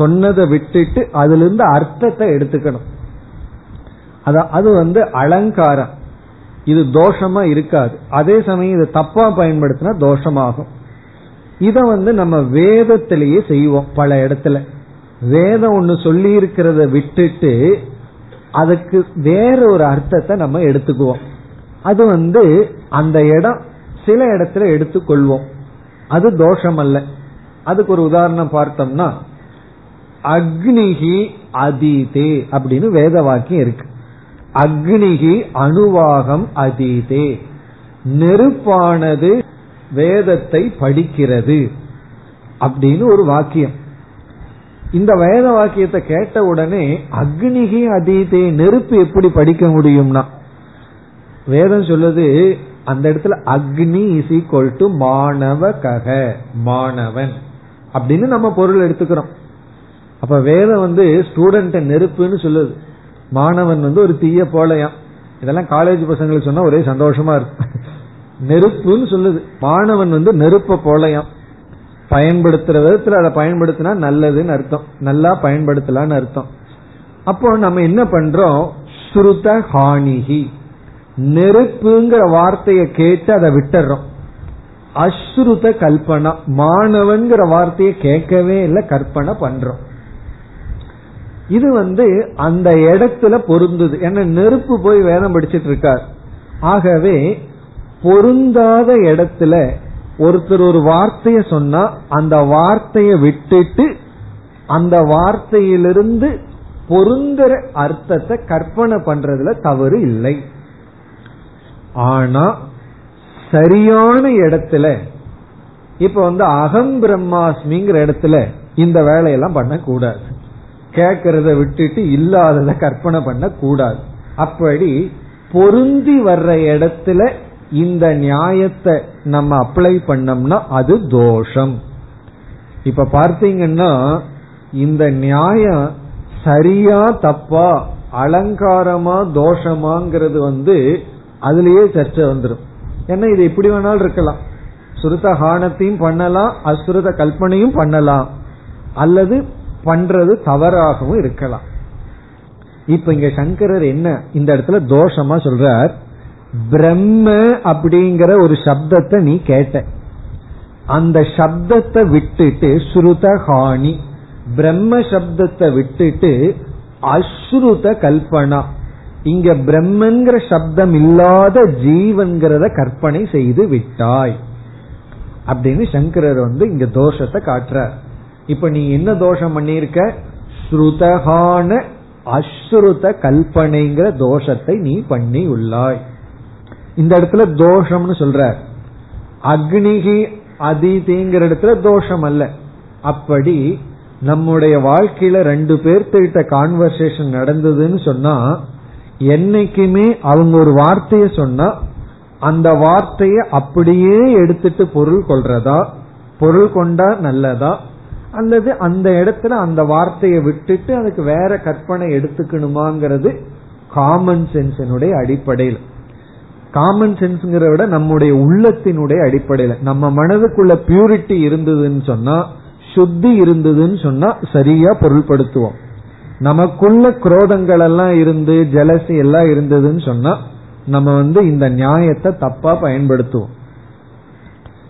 சொன்னதை விட்டுட்டு அதுல இருந்து அர்த்தத்தை எடுத்துக்கணும். அது வந்து அலங்காரம். இது தோஷமா இருக்காது. அதே சமயம் இதை தப்பா பயன்படுத்தினா தோஷமாகும். இத வந்து நம்ம வேதத்திலேயே செய்வோம் பல இடத்துல. வேதம் ஒண்ணு சொல்லி இருக்கிறத விட்டுட்டு அதுக்கு வேற ஒரு அர்த்தத்தை நம்ம எடுத்துக்குவோம். அது வந்து அந்த இடம் சில இடத்துல எடுத்துக்கொள்வோம். அது தோஷம் அல்ல அதுக்கு ஒரு உதாரணம் பார்த்தோம்னா அக்னிகி அதீதே அப்படின்னு வேத வாக்கியம் இருக்கு. அக்னிகி அணுவாகம் அதீதே. நெருப்பானது வேதத்தை படிக்கிறது அப்படின்னு ஒரு வாக்கியம். இந்த வேத வாக்கியத்தை கேட்ட உடனே அக்னிகி அதீதே நெருப்பு எப்படி படிக்க முடியும்னா. வேதம் சொல்லுது அந்த இடத்துல அக்னி இஸ் ஈக்வல் டு மாணவ கக மாணவன் அப்படின்னு நம்ம பொருள் எடுத்துக்கிறோம். அப்ப வேதம் வந்து ஸ்டூடெண்ட் நெருப்புன்னு சொல்லுது. மாணவன் வந்து ஒரு தீய போலையாம் இதெல்லாம் காலேஜ் பசங்களுக்கு சொன்னா ஒரே சந்தோஷமா இருக்கும். நெருப்புன்னு சொல்லுது. மாணவன் வந்து நெருப்ப போலையாம் பயன்படுத்துற விதத்துல அதை பயன்படுத்தினா நல்லதுன்னு அர்த்தம். நல்லா பயன்படுத்தலான்னு அர்த்தம். அப்போ நம்ம என்ன பண்றோம்? ஸ்ருத ஹானிகி நெருப்புங்கிற வார்த்தையை கேட்டு அதை விட்டுறோம். அஸ்ருத கல்பனா. மாணவன்கிற வார்த்தையை கேட்கவே இல்லை கற்பனை பண்றோம். இது வந்து அந்த இடத்துல பொருந்துது. ஏன்னா நெருப்பு போய் வேதம் படிச்சிட்டு இருக்கார் ஆகவே பொருந்தாத இடத்துல ஒருத்தர் ஒரு வார்த்தைய சொன்னா அந்த வார்த்தையை விட்டுட்டு அந்த வார்த்தையிலிருந்து பொருந்துற அர்த்தத்தை கற்பனை பண்றதுல தவறு இல்லை. ஆனா சரியான இடத்துல இப்ப வந்து அகம் பிரம்மாஸ்மிங்கிற இடத்துல இந்த வேலையெல்லாம் பண்ணக்கூடாது. கேட்கறத விட்டுட்டு இல்லாதத கற்பனை பண்ண கூடாது அப்படி பொருந்தி வர்ற இடத்துல இந்த நியாயத்தை நம்ம அப்ளை பண்ணோம்னா அது தோஷம். இப்ப பார்த்தீங்கன்னா இந்த நியாயம் சரியா தப்பா அலங்காரமா தோஷமாங்கிறது வந்து அதுலயே சர்ச்சை வந்துடும் ஏன்னா இது எப்படி வேணாலும் இருக்கலாம். சுருத ஹானத்தையும் பண்ணலாம் அசுருத கல்பனையும் பண்ணலாம். அல்லது பண்றது தவறாகவும் இருக்கலாம். இப்ப இங்க சங்கரர் என்ன இந்த இடத்துல தோஷமா சொல்றார் பிரம்ம அப்படிங்கிற ஒரு சப்தத்தை நீ கேட்ட. அந்த சப்தத்தை விட்டுட்டு ஸ்ருத ஹாணி பிரம்ம சப்தத்தை விட்டுட்டு அஸ்ருத கல்பனா. இங்க பிரம்மங்கிற சப்தம் இல்லாத ஜீவன்கிறத கற்பனை செய்து விட்டாய். அப்படின்னு சங்கரர் வந்து இங்க தோஷத்தை காட்டுறார். இப்ப நீ என்ன தோஷம் பண்ணிருக்க ஸ்ருதகான அஸ்ருத கல்பனைங்கிற தோஷத்தை நீ பண்ணி உள்ளாய் இந்த இடத்துல தோஷம்னு சொல்ற. அக்னிகி அதிதிங்கிற இடத்துல தோஷம் அல்ல. அப்படி நம்முடைய வாழ்க்கையில ரெண்டு பேர்த்துக்கிட்ட கான்வர்சேஷன் நடந்ததுன்னு சொன்னா என்னைக்குமே அவங்க ஒரு வார்த்தைய சொன்னா அந்த வார்த்தைய அப்படியே எடுத்துட்டு பொருள் கொள்றதா? பொருள் கொண்டா நல்லதா? அல்லது அந்த இடத்துல அந்த வார்த்தையை விட்டுட்டு அதுக்கு வேற கற்பனை எடுத்துக்கணுமாங்கிறது காமன் சென்ஸினுடைய அடிப்படையில். காமன் சென்ஸ்ங்கிற விட நம்முடைய உள்ளத்தினுடைய அடிப்படையில. நம்ம மனதுக்குள்ள பியூரிட்டி இருந்ததுன்னு சொன்னா சுத்தி இருந்ததுன்னு சொன்னா சரியா பொருள்படுத்துவோம். நமக்குள்ள குரோதங்கள் எல்லாம் இருந்து ஜலசி எல்லாம் இருந்ததுன்னு சொன்னா நம்ம வந்து இந்த நியாயத்தை தப்பா பயன்படுத்துவோம்.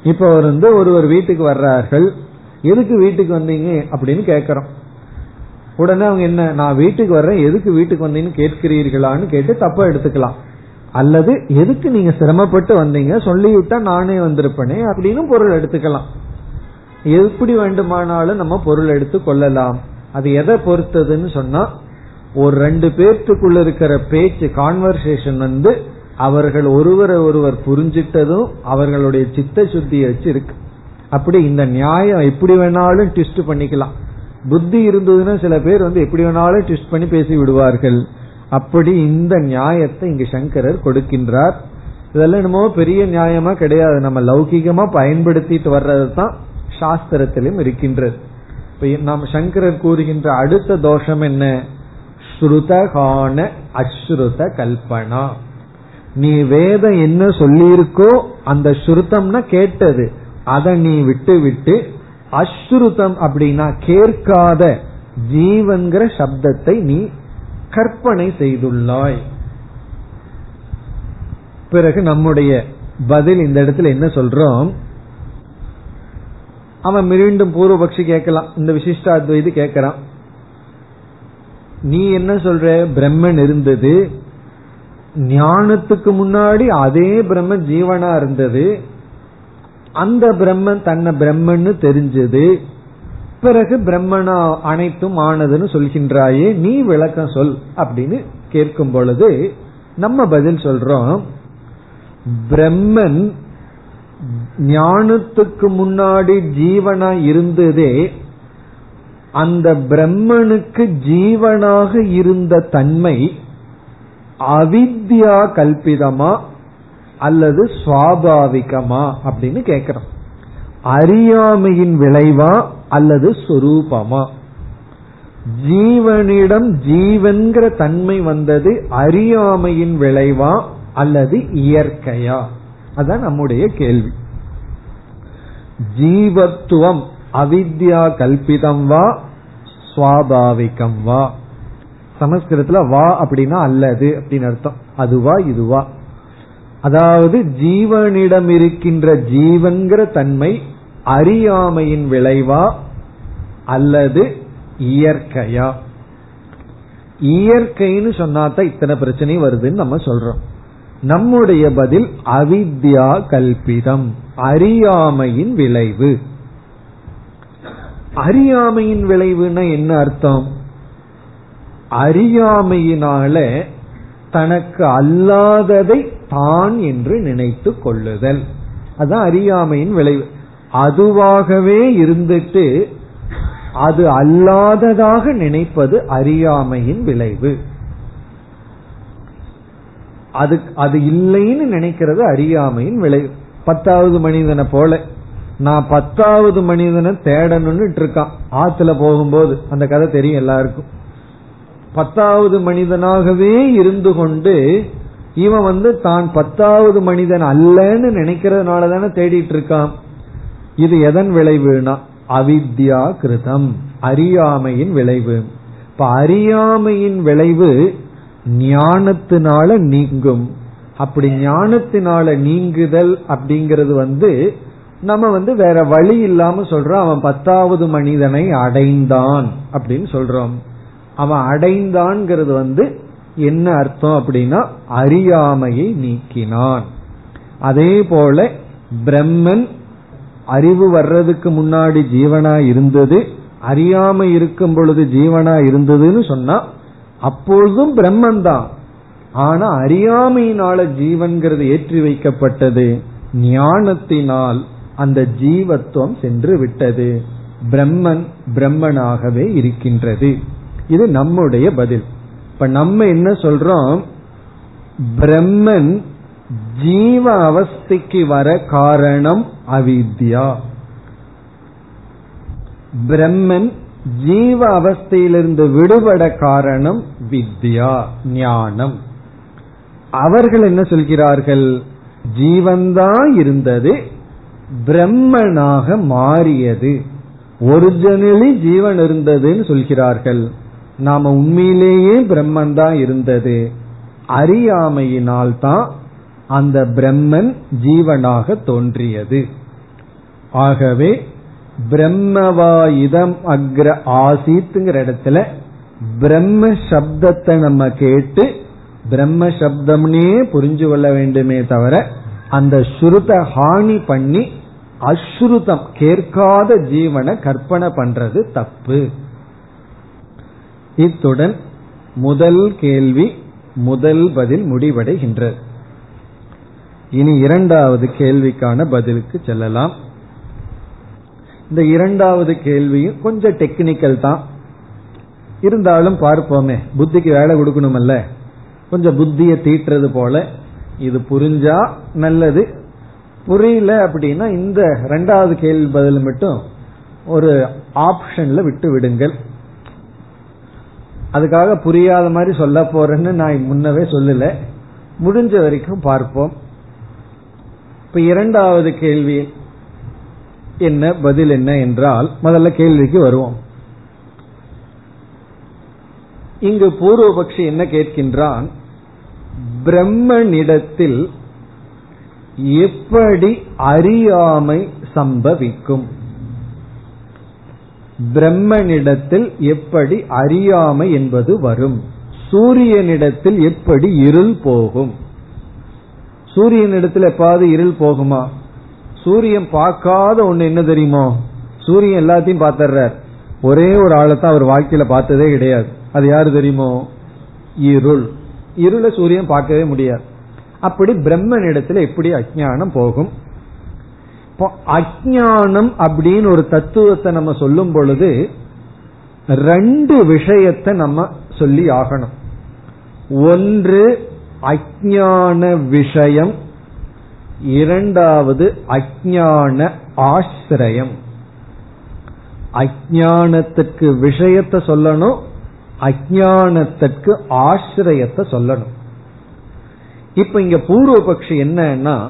இப்ப வந்து ஒருவர் வீட்டுக்கு வர்றார்கள். எதுக்கு வீட்டுக்கு வந்தீங்க அப்படின்னு கேக்குறோம். உடனே அவங்க என்ன நான் வீட்டுக்கு வர்றேன் எதுக்கு வீட்டுக்கு வந்தீங்கன்னு கேட்கிறீர்களான்னு கேட்டு தப்பா எடுத்துக்கலாம். அல்லது எதுக்கு நீங்க சிரமப்பட்டு வந்தீங்க சொல்லிவிட்டா நானே வந்திருப்பேனே அப்படின்னு பொருள் எடுத்துக்கலாம். எப்படி வேண்டுமானாலும் நம்ம பொருள் எடுத்து கொள்ளலாம். அது எதை பொறுத்ததுன்னு சொன்னா ஒரு ரெண்டு பேர்த்துக்குள்ள இருக்கிற பேச்சு கான்வர்சேஷன் வந்து அவர்கள் ஒருவரை ஒருவர் புரிஞ்சிட்டதும் அவர்களுடைய சித்த சுத்தியை வச்சு இருக்கு அப்படி இந்த நியாயம் எப்படி வேணாலும் ட்விஸ்ட் பண்ணிக்கலாம். புத்தி இருந்ததுன்னா சில பேர் வந்து எப்படி வேணாலும் ட்விஸ்ட் பண்ணி பேசி விடுவார்கள். அப்படி இந்த நியாயத்தை இங்கு சங்கரர் கொடுக்கின்றார். இதெல்லாம் என்னமோ பெரிய நியாயமா கிடையாது. நம்ம லௌகிகமா பயன்படுத்திட்டு வர்றது தான் சாஸ்திரத்திலும் இருக்கின்றது. நாம் சங்கரர் கூறுகின்ற அடுத்த தோஷம் என்ன? ஸ்ருதகான அஸ்ருத கல்பனா. நீ வேதம் என்ன சொல்லியிருக்கோ அந்த ஸ்ருதம்னா கேட்டது. அதை நீ விட்டு விட்டு அஸ்ருதம் அப்படின்னா கேட்காத ஜீவன்கிற சப்தத்தை நீ கற்பனை செய்துள்ளாய். பிறகு நம்முடைய பதில் இந்த இடத்துல என்ன சொல்றோம்? அவன் மீண்டும் பூர்வபக்ஷி கேட்கலாம். இந்த விசிஷ்டாத்வைது கேட்கறான். நீ என்ன சொல்ற? பிரம்மன் இருந்தது. ஞானத்துக்கு முன்னாடி அதே பிரம்ம ஜீவனா இருந்தது. அந்த பிரம்மன் தன்னை பிரம்மன்னு தெரிஞ்சது. பிறகு பிரம்மனா அனைத்தும் ஆனதுன்னு சொல்கின்றாயே நீ விளக்கம் சொல் அப்படின்னு கேட்கும் பொழுது நம்ம பதில் சொல்றோம். பிரம்மன் ஞானத்துக்கு முன்னாடி ஜீவனா இருந்ததே அந்த பிரம்மனுக்கு ஜீவனாக இருந்த தன்மை அவித்யா கல்பிதமா அல்லது சுவாபாவிகமா அப்படின்னு கேக்குறோம். அறியாமையின் விளைவா அல்லது சொரூபமா? ஜீவனிடம் ஜீவன்கிற தன்மை வந்தது அறியாமையின் விளைவா அல்லது இயற்கையா? அதான் நம்முடைய கேள்வி. ஜீவத்துவம் அவித்யா கல்பிதம் வா சுவாபாவிகம் வா. சமஸ்கிருதத்துல வா அப்படின்னா அல்லது அப்படின்னு அர்த்தம். அதுவா இதுவா. அதாவது ஜீவனிடம் இருக்கின்ற ஜீவன்கிற தன்மை அறியாமையின் விளைவா அல்லது இயற்கையா? இயற்கைன்னு சொன்னாதான் இத்தனை பிரச்சனை வருதுன்னு நம்ம சொல்றோம். நம்முடைய பதில் அவித்யா கல்பிதம் அறியாமையின் விளைவு. அறியாமையின் விளைவுனா என்ன அர்த்தம்? அறியாமையினால தனக்கு அல்லாததை தான் என்று நினைத்து கொள்ளுதல். அதான் அறியாமையின் விளைவு. அதுவாகவே இருந்துட்டு அது அல்லாததாக நினைப்பது அறியாமையின் விளைவு. அது அது இல்லைன்னு நினைக்கிறது அறியாமையின் விளைவு. பத்தாவது மனிதனை போல. நான் பத்தாவது மனிதனை தேடணும்னு இருக்கான் ஆத்துல போகும்போது அந்த கதை தெரியும் எல்லாருக்கும். பத்தாவது மனிதனாகவே இருந்து கொண்டு இவன் வந்து தான் பத்தாவது மனிதன் அல்லன்னு நினைக்கிறதுனால தானே தேடிட்டு இருக்கான் இது எதன் விளைவுனா? அவித்யா கிருதம் அறியாமையின் விளைவு. இப்ப அறியாமையின் விளைவு ஞானத்தினால நீங்கும். அப்படி ஞானத்தினால நீங்குதல் அப்படிங்கிறது வந்து நம்ம வந்து வேற வழி இல்லாம சொல்றோம். அவன் பத்தாவது மனிதனை அடைந்தான் அப்படின்னு சொல்றோம். அவன் அடைந்தான்ங்கிறது வந்து என்ன அர்த்தம் அப்படின்னா அறியாமையை நீக்கினான். அதே போல பிரம்மன் அறிவு வர்றதுக்கு முன்னாடி ஜீவனா இருந்தது அறியாம இருக்கும் பொழுது ஜீவனா இருந்ததுன்னு சொன்னா அப்பொழுதும் பிரம்மன் தான் ஆனா அறியாமையினால ஜீவன்கிறது ஏற்றி வைக்கப்பட்டது ஞானத்தினால் அந்த ஜீவத்துவம் சென்று விட்டது. பிரம்மன் பிரம்மனாகவே இருக்கின்றது. இது நம்முடைய பதில். இப்ப நம்ம என்ன சொல்றோம்? பிரம்மன் ஜீவ அவஸ்தைக்கு வர காரணம் அவித்யா. பிரம்மன் ஜீவ அவஸ்தையிலிருந்து விடுபட காரணம் வித்யா ஞானம். அவர்கள் என்ன சொல்கிறார்கள்? ஜீவன்தான் இருந்தது பிரம்மனாக மாறியது. ஒரிஜினலி ஜீவன் இருந்ததுன்னு சொல்கிறார்கள். நாம உண்மையிலேயே பிரம்மன் தான் இருந்தது. அறியாமையினால் தான் அந்த பிரம்மன் ஜீவனாக தோன்றியது. ஆகவே பிரம்மவா இதம் அக்ர ஆசித்துங்கிற இடத்துல பிரம்ம சப்தத்தை நம்ம கேட்டு பிரம்ம சப்தம்னே புரிஞ்சு கொள்ள வேண்டுமே தவிர அந்த ஸ்ருத ஹானி பண்ணி அஸ்ருதம் கேட்காத ஜீவனை கற்பனை பண்றது தப்பு. இத்துடன் முதல் கேள்வி முதல் பதில் முடிவடைகின்றது இனி இரண்டாவது கேள்விக்கான பதிலுக்கு செல்லலாம். இந்த இரண்டாவது கேள்வியும் கொஞ்சம் டெக்னிக்கல் தான். இருந்தாலும் பார்ப்போமே புத்திக்கு வேலை கொடுக்கணுமல்ல. கொஞ்சம் புத்தியை தீட்டுறது போல. இது புரிஞ்சா நல்லது. புரியல அப்படின்னா இந்த ரெண்டாவது கேள்வி பதில் மட்டும் ஒரு ஆப்ஷன்ல விட்டு விடுங்கள். அதுக்காக புரியாத மாதிரி சொல்ல போறேன்னு நான் முன்னவே சொல்லல. முடிஞ்ச வரைக்கும் பார்ப்போம். இப்ப இரண்டாவது கேள்வி என்ன பதில் என்ன என்றால் முதல்ல கேள்விக்கு வருவோம். இங்கு பூர்வபக்ஷி என்ன கேட்கின்றான்? பிரம்மனிடத்தில் எப்படி அறியாமை சம்பவிக்கும்? பிரம்மனிடத்தில் எப்படி அறியாமை என்பது வரும். சூரியனிடத்தில் எப்படி இருள் போகும். சூரியனிடத்தில் எப்பாவது இருள் போகுமா? சூரியன் பார்க்காத ஒண்ணு என்ன தெரியுமோ? சூரியன் எல்லாத்தையும் பார்த்தர்றார் ஒரே ஒரு ஆளை தான் அவர் வாழ்க்கையில பார்த்ததே கிடையாது. அது யாரு தெரியுமோ? இருள். இருளை சூரியன் பார்க்கவே முடியாது. அப்படி பிரம்மனிடத்துல எப்படி அஜானம் போகும்? இப்போ அஜானம் அப்படின்னு ஒரு தத்துவத்தை நம்ம சொல்லும் பொழுது ரெண்டு விஷயத்தை நம்ம சொல்லி ஆகணும். ஒன்று அஜான விஷயம் இரண்டாவது அஜான ஆசிரியம். அஜானத்துக்கு விஷயத்தை சொல்லணும் அஜானத்திற்கு ஆசிரியத்தை சொல்லணும். இப்ப இங்க பூர்வபக்ஷி என்னன்னா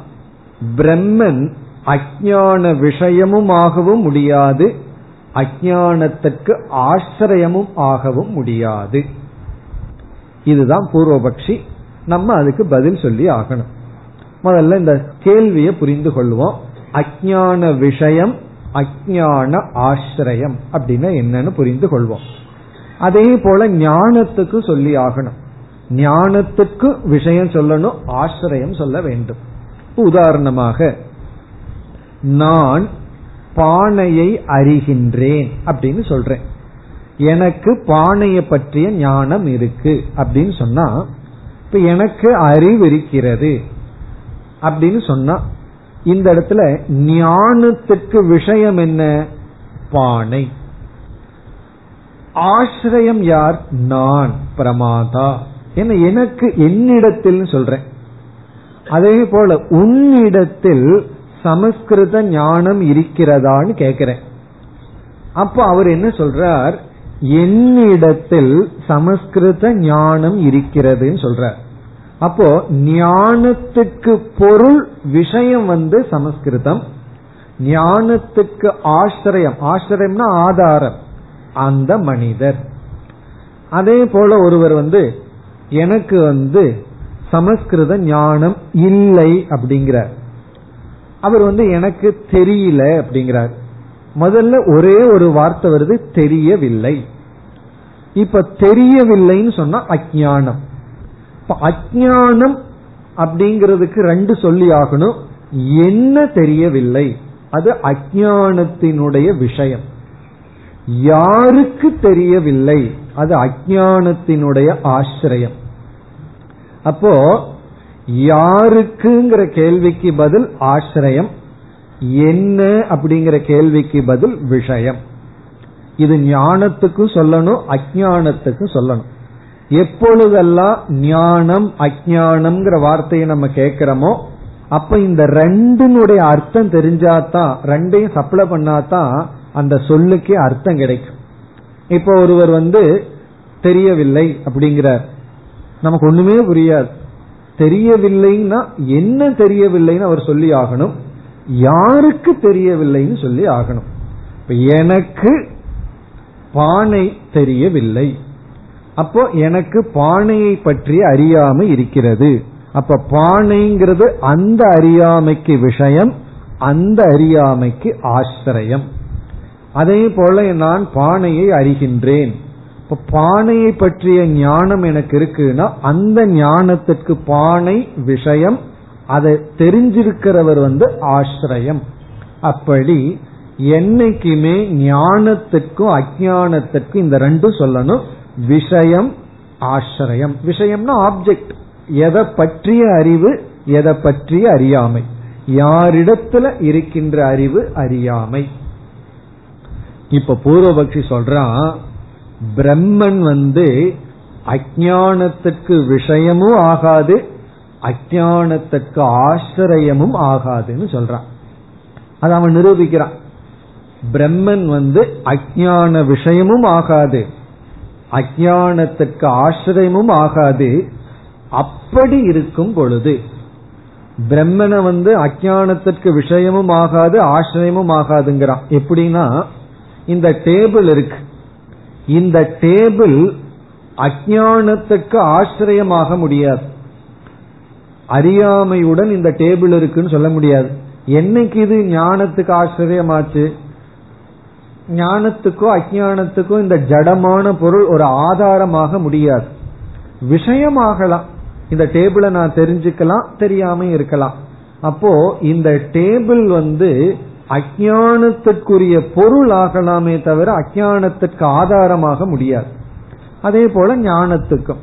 பிரம்மன் அஜான விஷயமும் ஆகவும் முடியாது. அஜானத்திற்கு ஆசிரியமும் ஆகவும் முடியாது. இதுதான் பூர்வபக்ஷி. நம்ம அதுக்கு பதில் சொல்லி ஆகணும். முதல்ல இந்த கேள்வியை புரிந்து கொள்வோம். அஜான விஷயம் அஜான ஆசிரியம் அப்படின்னா என்னன்னு புரிந்து கொள்வோம். அதே போல ஞானத்துக்கு சொல்லி ஆகணும். ஞானத்துக்கு விஷயம் சொல்லணும் ஆசிரியம் சொல்ல வேண்டும். உதாரணமாக நான் பானையை அறிகின்றேன் அப்படின்னு சொல்றேன். எனக்கு பானையை பற்றிய ஞானம் இருக்கு அப்படின்னு சொன்னா இப்ப எனக்கு அறிவு இருக்கிறது அப்படின்னு சொன்னா இந்த இடத்துல ஞானத்துக்கு விஷயம் என்ன? பானை. ஆசிரியம் யார்? நான் பிரமாதா. என்ன எனக்கு என்னிடத்தில் சொல்றேன். அதே போல உன்னிடத்தில் சமஸ்கிருத ஞானம் இருக்கிறதான்னு கேக்குறேன். அப்ப அவர் என்ன சொல்றார்? என்னிடத்தில் சமஸ்கிருத ஞானம் இருக்கிறதுன்னு சொல்றார். அப்போ ஞானத்துக்கு பொருள் விஷயம் வந்து சமஸ்கிருதம். ஞானத்துக்கு ஆசிரியம். ஆசிரியம்னா ஆதாரம். அந்த மனிதர். அதே போல ஒருவர் வந்து எனக்கு வந்து சமஸ்கிருத ஞானம் இல்லை அப்படிங்கிறார். அவர் வந்து எனக்கு தெரியல அப்படிங்கிறார். முதல்ல ஒரே ஒரு வார்த்தை வருது தெரியவில்லை. இப்ப தெரியவில்லைன்னு சொன்னா அஜானம் இப்ப அஜானம் அப்படிங்கிறதுக்கு ரெண்டு சொல்லி ஆகணும். என்ன தெரியவில்லை? அது அஜானத்தினுடைய விஷயம். யாருக்கு தெரியவில்லை? அது அஜானத்தினுடைய ஆசிரியம். அப்போ யாருக்குங்கிற கேள்விக்கு பதில் ஆசிரியம். என்ன அப்படிங்கிற கேள்விக்கு பதில் விஷயம். இது ஞானத்துக்கும் சொல்லணும் அஜானத்துக்கும் சொல்லணும். எப்பொழுதெல்லாம் ஞானம் அஜானம்ங்கிற வார்த்தையை நம்ம கேட்கிறோமோ அப்ப இந்த ரெண்டினுடைய அர்த்தம் தெரிஞ்சாதான் ரெண்டையும் சப்ளை பண்ணாதான் அந்த சொல்லுக்கே அர்த்தம் கிடைக்கும். இப்போ ஒருவர் வந்து தெரியவில்லை அப்படிங்கிறார். நமக்கு ஒண்ணுமே புரியாது. தெரியவில்லைன்னா என்ன தெரியவில்லைன்னு அவர் சொல்லி ஆகணும். யாருக்கு தெரியவில்லைன்னு சொல்லி ஆகணும். இப்ப எனக்கு பானை தெரியவில்லை. அப்போ எனக்கு பானையை பற்றி அறியாமை இருக்கிறது. அப்ப பானைங்கிறது அந்த அறியாமைக்கு விஷயம் அந்த அறியாமைக்கு ஆசிரியம். அதே போல நான் பானையை அறிகின்றேன். இப்ப பானையை பற்றிய ஞானம் எனக்கு இருக்குன்னா அந்த ஞானத்திற்கு பானை விஷயம் அதை தெரிஞ்சிருக்கிறவர் வந்து ஆசிரியம். அப்படி என்னைக்குமே ஞானத்துக்கும் அஜானத்துக்கும் இந்த ரெண்டும் சொல்லணும். விஷயம் ஆசிரியம். விஷயம்னா ஆப்ஜெக்ட் எதை பற்றிய அறிவு எதை பற்றிய அறியாமை. யாரிடத்துல இருக்கின்ற அறிவு அறியாமை. இப்ப பூர்வபக்ஷி சொல்றான் பிரம்மன் வந்து அஜானத்துக்கு விஷயமும் ஆகாது அஜானத்துக்கு ஆசிரியமும் ஆகாதுன்னு சொல்றான். அது அவன் நிரூபிக்கிறான். பிரம்மன் வந்து அஜான விஷயமும் ஆகாது அஜானத்துக்கு ஆசிரியமும் ஆகாது அப்படி இருக்கும் பொழுது பிரம்மனை வந்து அஜானத்திற்கு விஷயமும் ஆகாது ஆசிரியமும் ஆகாதுங்கிறான். எப்படின்னா இந்த டேபிள் இருக்கு. இந்த டேபிள் அஜானத்துக்கு ஆசிரியமாக முடியாது. அறியாமையுடன் இந்த டேபிள் இருக்குன்னு சொல்ல முடியாது. என்னைக்கு இது ஞானத்துக்கு ஆசிரியமாச்சு? ஞானத்துக்கும் அஜானத்துக்கும் இந்த ஜடமான பொருள் ஒரு ஆதாரமாக முடியாது. விஷயமாகலாம். இந்த டேபிளை நான் தெரிஞ்சுக்கலாம் தெரியாம இருக்கலாம். அப்போ இந்த டேபிள் வந்து அஜானத்திற்குரிய பொருள் ஆகலாமே தவிர அஜானத்திற்கு ஆதாரமாக முடியாது. அதே போல ஞானத்துக்கும்.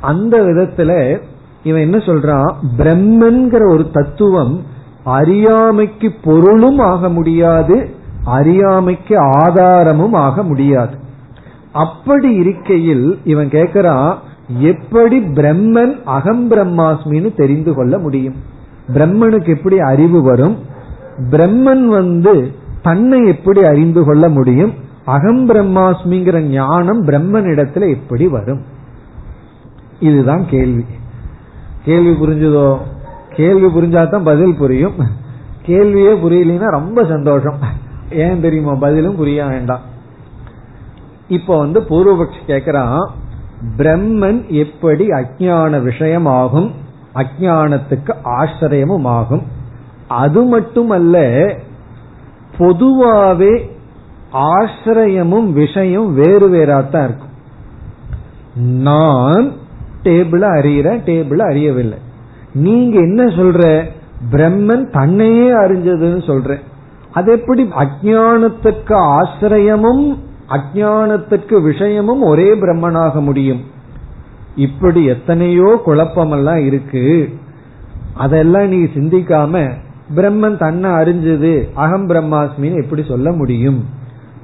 அந்த விதத்துல இவன் என்ன சொல்றான்? பிரம்மன்கிற ஒரு தத்துவம் அறியாமைக்கு பொருளும் ஆக முடியாது அறியாமைக்கு ஆதாரமும் ஆக முடியாது. அப்படி இருக்கையில் இவன் கேக்குறான் எப்படி பிரம்மன் அகம் பிரம்மாஸ்மின்னு தெரிந்து கொள்ள முடியும்? பிரம்மனுக்கு எப்படி அறிவு வரும்? பிரம்மன் வந்து தன்னை எப்படி அறிந்து கொள்ள முடியும்? அகம் பிரம்மாஸ்மிங்கிற ஞானம் பிரம்மனிடத்துல எப்படி வரும்? இதுதான் கேள்வி. கேள்வி புரிஞ்சதோ? கேள்வி புரிஞ்சாதான் பதில் புரியும். கேள்வியே புரியலன்னா ரொம்ப சந்தோஷம். ஏன் தெரியுமா? பதிலும் புரிய வேண்டாம். இப்ப வந்து பூர்வபக்ஷி கேக்குறான் பிரம்மன் எப்படி அஜான விஷயமாகும்? அஜானத்துக்கு ஆசிரியமும் ஆகும். அது மட்டுமல்ல பொதுவாவே ஆசிரியமும் விஷயம் வேறு வேறாத்தான் இருக்கும். நான் டேபிள அறியிறேன் டேபிள அறியவில்லை. நீங்க என்ன சொல்ற? பிரம்மன் தன்னையே அறிஞ்சதுன்னு சொல்ற. அது எப்படி? அஜானத்துக்கு ஆசிரியமும் அஜானத்துக்கு விஷயமும் ஒரே பிரம்மனாக முடியும். இப்படி எத்தனையோ குழப்பமெல்லாம் இருக்கு. அதெல்லாம் நீ சிந்திக்காம பிரம்மன் தன்னை அறிஞ்சது. அகம் பிரம்மாஸ்மின்னு எப்படி சொல்ல முடியும்?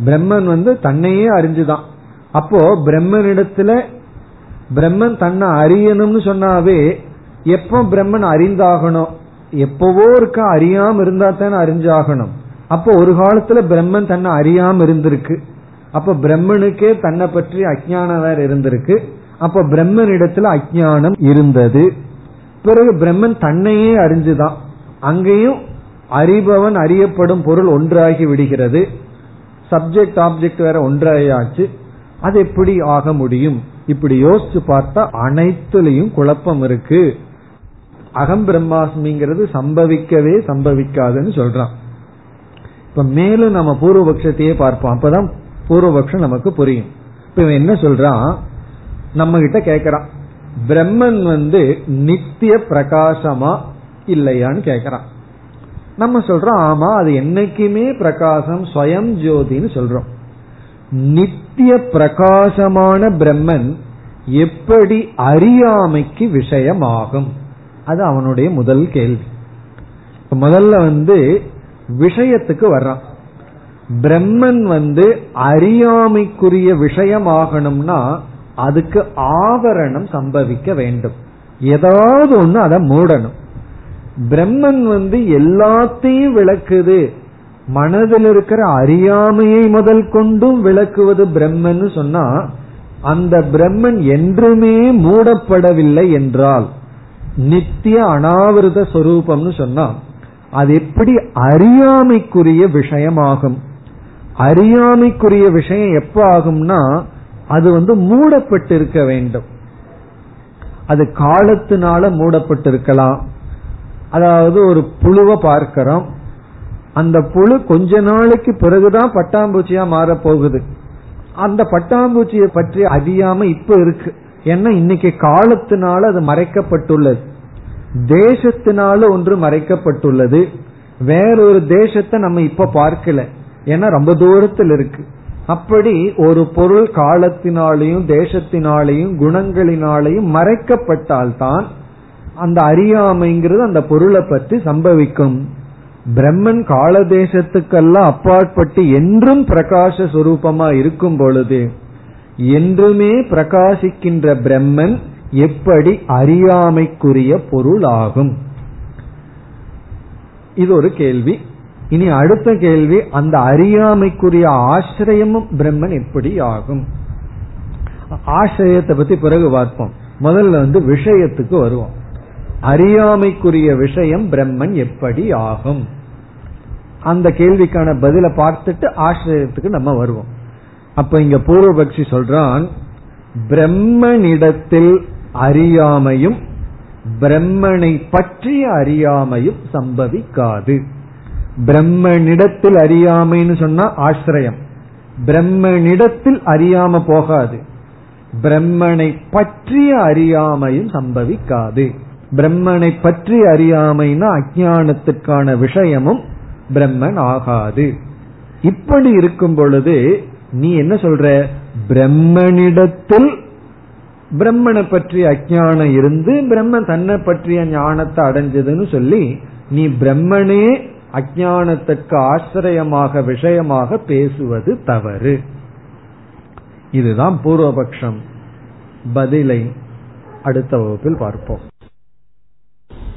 பிரம்மன் வந்து தன்னையே அறிஞ்சுதான். அப்போ பிரம்மனிடத்துல பிரம்மன் தன்னை அறியணும்னு சொன்னாவே எப்போ பிரம்மன் அறிந்தாகணும் எப்பவோ இருக்க அறியாம இருந்தா தானே அறிஞ்சாகணும். அப்போ ஒரு காலத்துல பிரம்மன் தன்னை அறியாம இருந்திருக்கு. அப்ப பிரம்மனுக்கே தன்னை பற்றி அஜானம் வேற இருந்திருக்கு. அப்ப பிரம்மனிடத்துல அஜானம் இருந்தது. பிறகு பிரம்மன் தன்னையே அறிஞ்சுதான். அங்கேயும் அறிபவன் அறியப்படும் பொருள் ஒன்றாகி விடுகிறது. சப்ஜெக்ட் ஆப்ஜெக்ட் வேற ஒன்றாயாச்சு. அது எப்படி ஆக முடியும்? இப்படி யோசிச்சு பார்த்தா அனைத்துலயும் குழப்பம் இருக்கு. அகம் பிரம்மாஸ்மிங்கிறது சம்பவிக்கவே சம்பவிக்காதுன்னு சொல்றான். இப்ப மேலும் நம்ம பூர்வபக்ஷத்தையே பார்ப்போம். அப்பதான் பூர்வபக்ஷம் நமக்கு புரியும். இப்ப இவன் என்ன சொல்றான்? நம்ம கிட்ட கேக்குறான். பிரம்மன் வந்து நித்திய பிரகாசமா இல்லையான்னு கேக்குறான். நம்ம சொல்றோம் ஆமா அது என்னைக்குமே பிரகாசம் ஸ்வயம் ஜோதின்னு சொல்றோம். நித்திய பிரகாசமான பிரம்மன் எப்படி அறியாமைக்கு விஷயமாகும்? அது அவனுடைய முதல் கேள்வி. முதல்ல வந்து விஷயத்துக்கு வர்றான். பிரம்மன் வந்து அறியாமைக்குரிய விஷயமாகணும்னா அதுக்கு ஆவரணம் சம்பவிக்க வேண்டும். ஏதாவது ஒன்று அதை மூடணும். பிரம்மன் வந்து எல்லாத்தையும் விளக்குது. மனதில் இருக்கிற அறியாமையை முதல் கொண்டும் விளக்குவது பிரம்மன் சொன்னா அந்த பிரம்மன் என்றுமே மூடப்படவில்லை என்றால் நித்திய அனாவிரத சொரூபம்னு சொன்னா அது எப்படி அறியாமைக்குரிய விஷயமாகும்? அறியாமைக்குரிய விஷயம் எப்ப ஆகும்னா அது வந்து மூடப்பட்டிருக்க வேண்டும். அது காலத்தினால மூடப்பட்டிருக்கலாம். அதாவது ஒரு புழுவை பார்க்கிறோம். அந்த புழு கொஞ்ச நாளைக்கு பிறகுதான் பட்டாம்பூச்சியா மாற போகுது அந்த பட்டாம்பூச்சியை பற்றி அறியாம இப்ப இருக்கு. ஏன்னா இன்னைக்கு காலத்தினால அது மறைக்கப்பட்டுள்ளது. தேசத்தினால ஒன்று மறைக்கப்பட்டுள்ளது. வேறொரு தேசத்தை நம்ம இப்ப பார்க்கல. ஏன்னா ரொம்ப தூரத்தில் இருக்கு. அப்படி ஒரு பொருள் காலத்தினாலையும் தேசத்தினாலையும் குணங்களினாலையும் மறைக்கப்பட்டால்தான் அந்த அறியாமைங்கிறது அந்த பொருளை பற்றி சம்பவிக்கும். பிரம்மன் கால தேசத்துக்கெல்லாம் அப்பாற்பட்டு என்றும் பிரகாச சுரூபமா இருக்கும் பொழுது என்றுமே பிரகாசிக்கின்ற பிரம்மன் எப்படி அறியாமைக்குரிய பொருள் ஆகும் இது ஒரு கேள்வி. இனி அடுத்த கேள்வி அந்த அறியாமைக்குரிய ஆசிரியமும் பிரம்மன் எப்படி ஆகும்? ஆசிரியத்தை பத்தி பிறகு பார்ப்போம். முதல்ல வந்து விஷயத்துக்கு வருவோம். அறியாமைக்குரிய விஷயம் பிரம்மன் எப்படி ஆகும்? அந்த கேள்விக்கான பதில பார்த்துட்டு ஆசிரியத்துக்கு நம்ம வருவோம். அப்ப இங்க பூர்வபக்ஷி சொல்றான் பிரம்மனிடத்தில் அறியாமையும் பிரம்மனை பற்றிய அறியாமையும் சம்பவிக்காது. பிரம்மனிடத்தில் அறியாமைன்னு சொன்னா ஆசிரியம். பிரம்மனிடத்தில் அறியாம போகாது. பிரம்மனை பற்றிய அறியாமையும் சம்பவிக்காது. பிரம்மனை பற்றி அறியாமைனா அஜானத்துக்கான விஷயமும் பிரம்மன் ஆகாது. இப்படி இருக்கும் பொழுது நீ என்ன சொல்ற? பிரம்மனிடத்தில் பிரம்மனை பற்றி அஜானம் இருந்து பிரம்மன் தன்னை பற்றிய ஞானத்தை அடைஞ்சதுன்னு சொல்லி நீ பிரம்மனே அஜானத்துக்கு ஆசிரியமாக விஷயமாக பேசுவது தவறு. இதுதான் பூர்வபக்ஷம். பதிலை அடுத்த வகுப்பில் பார்ப்போம்.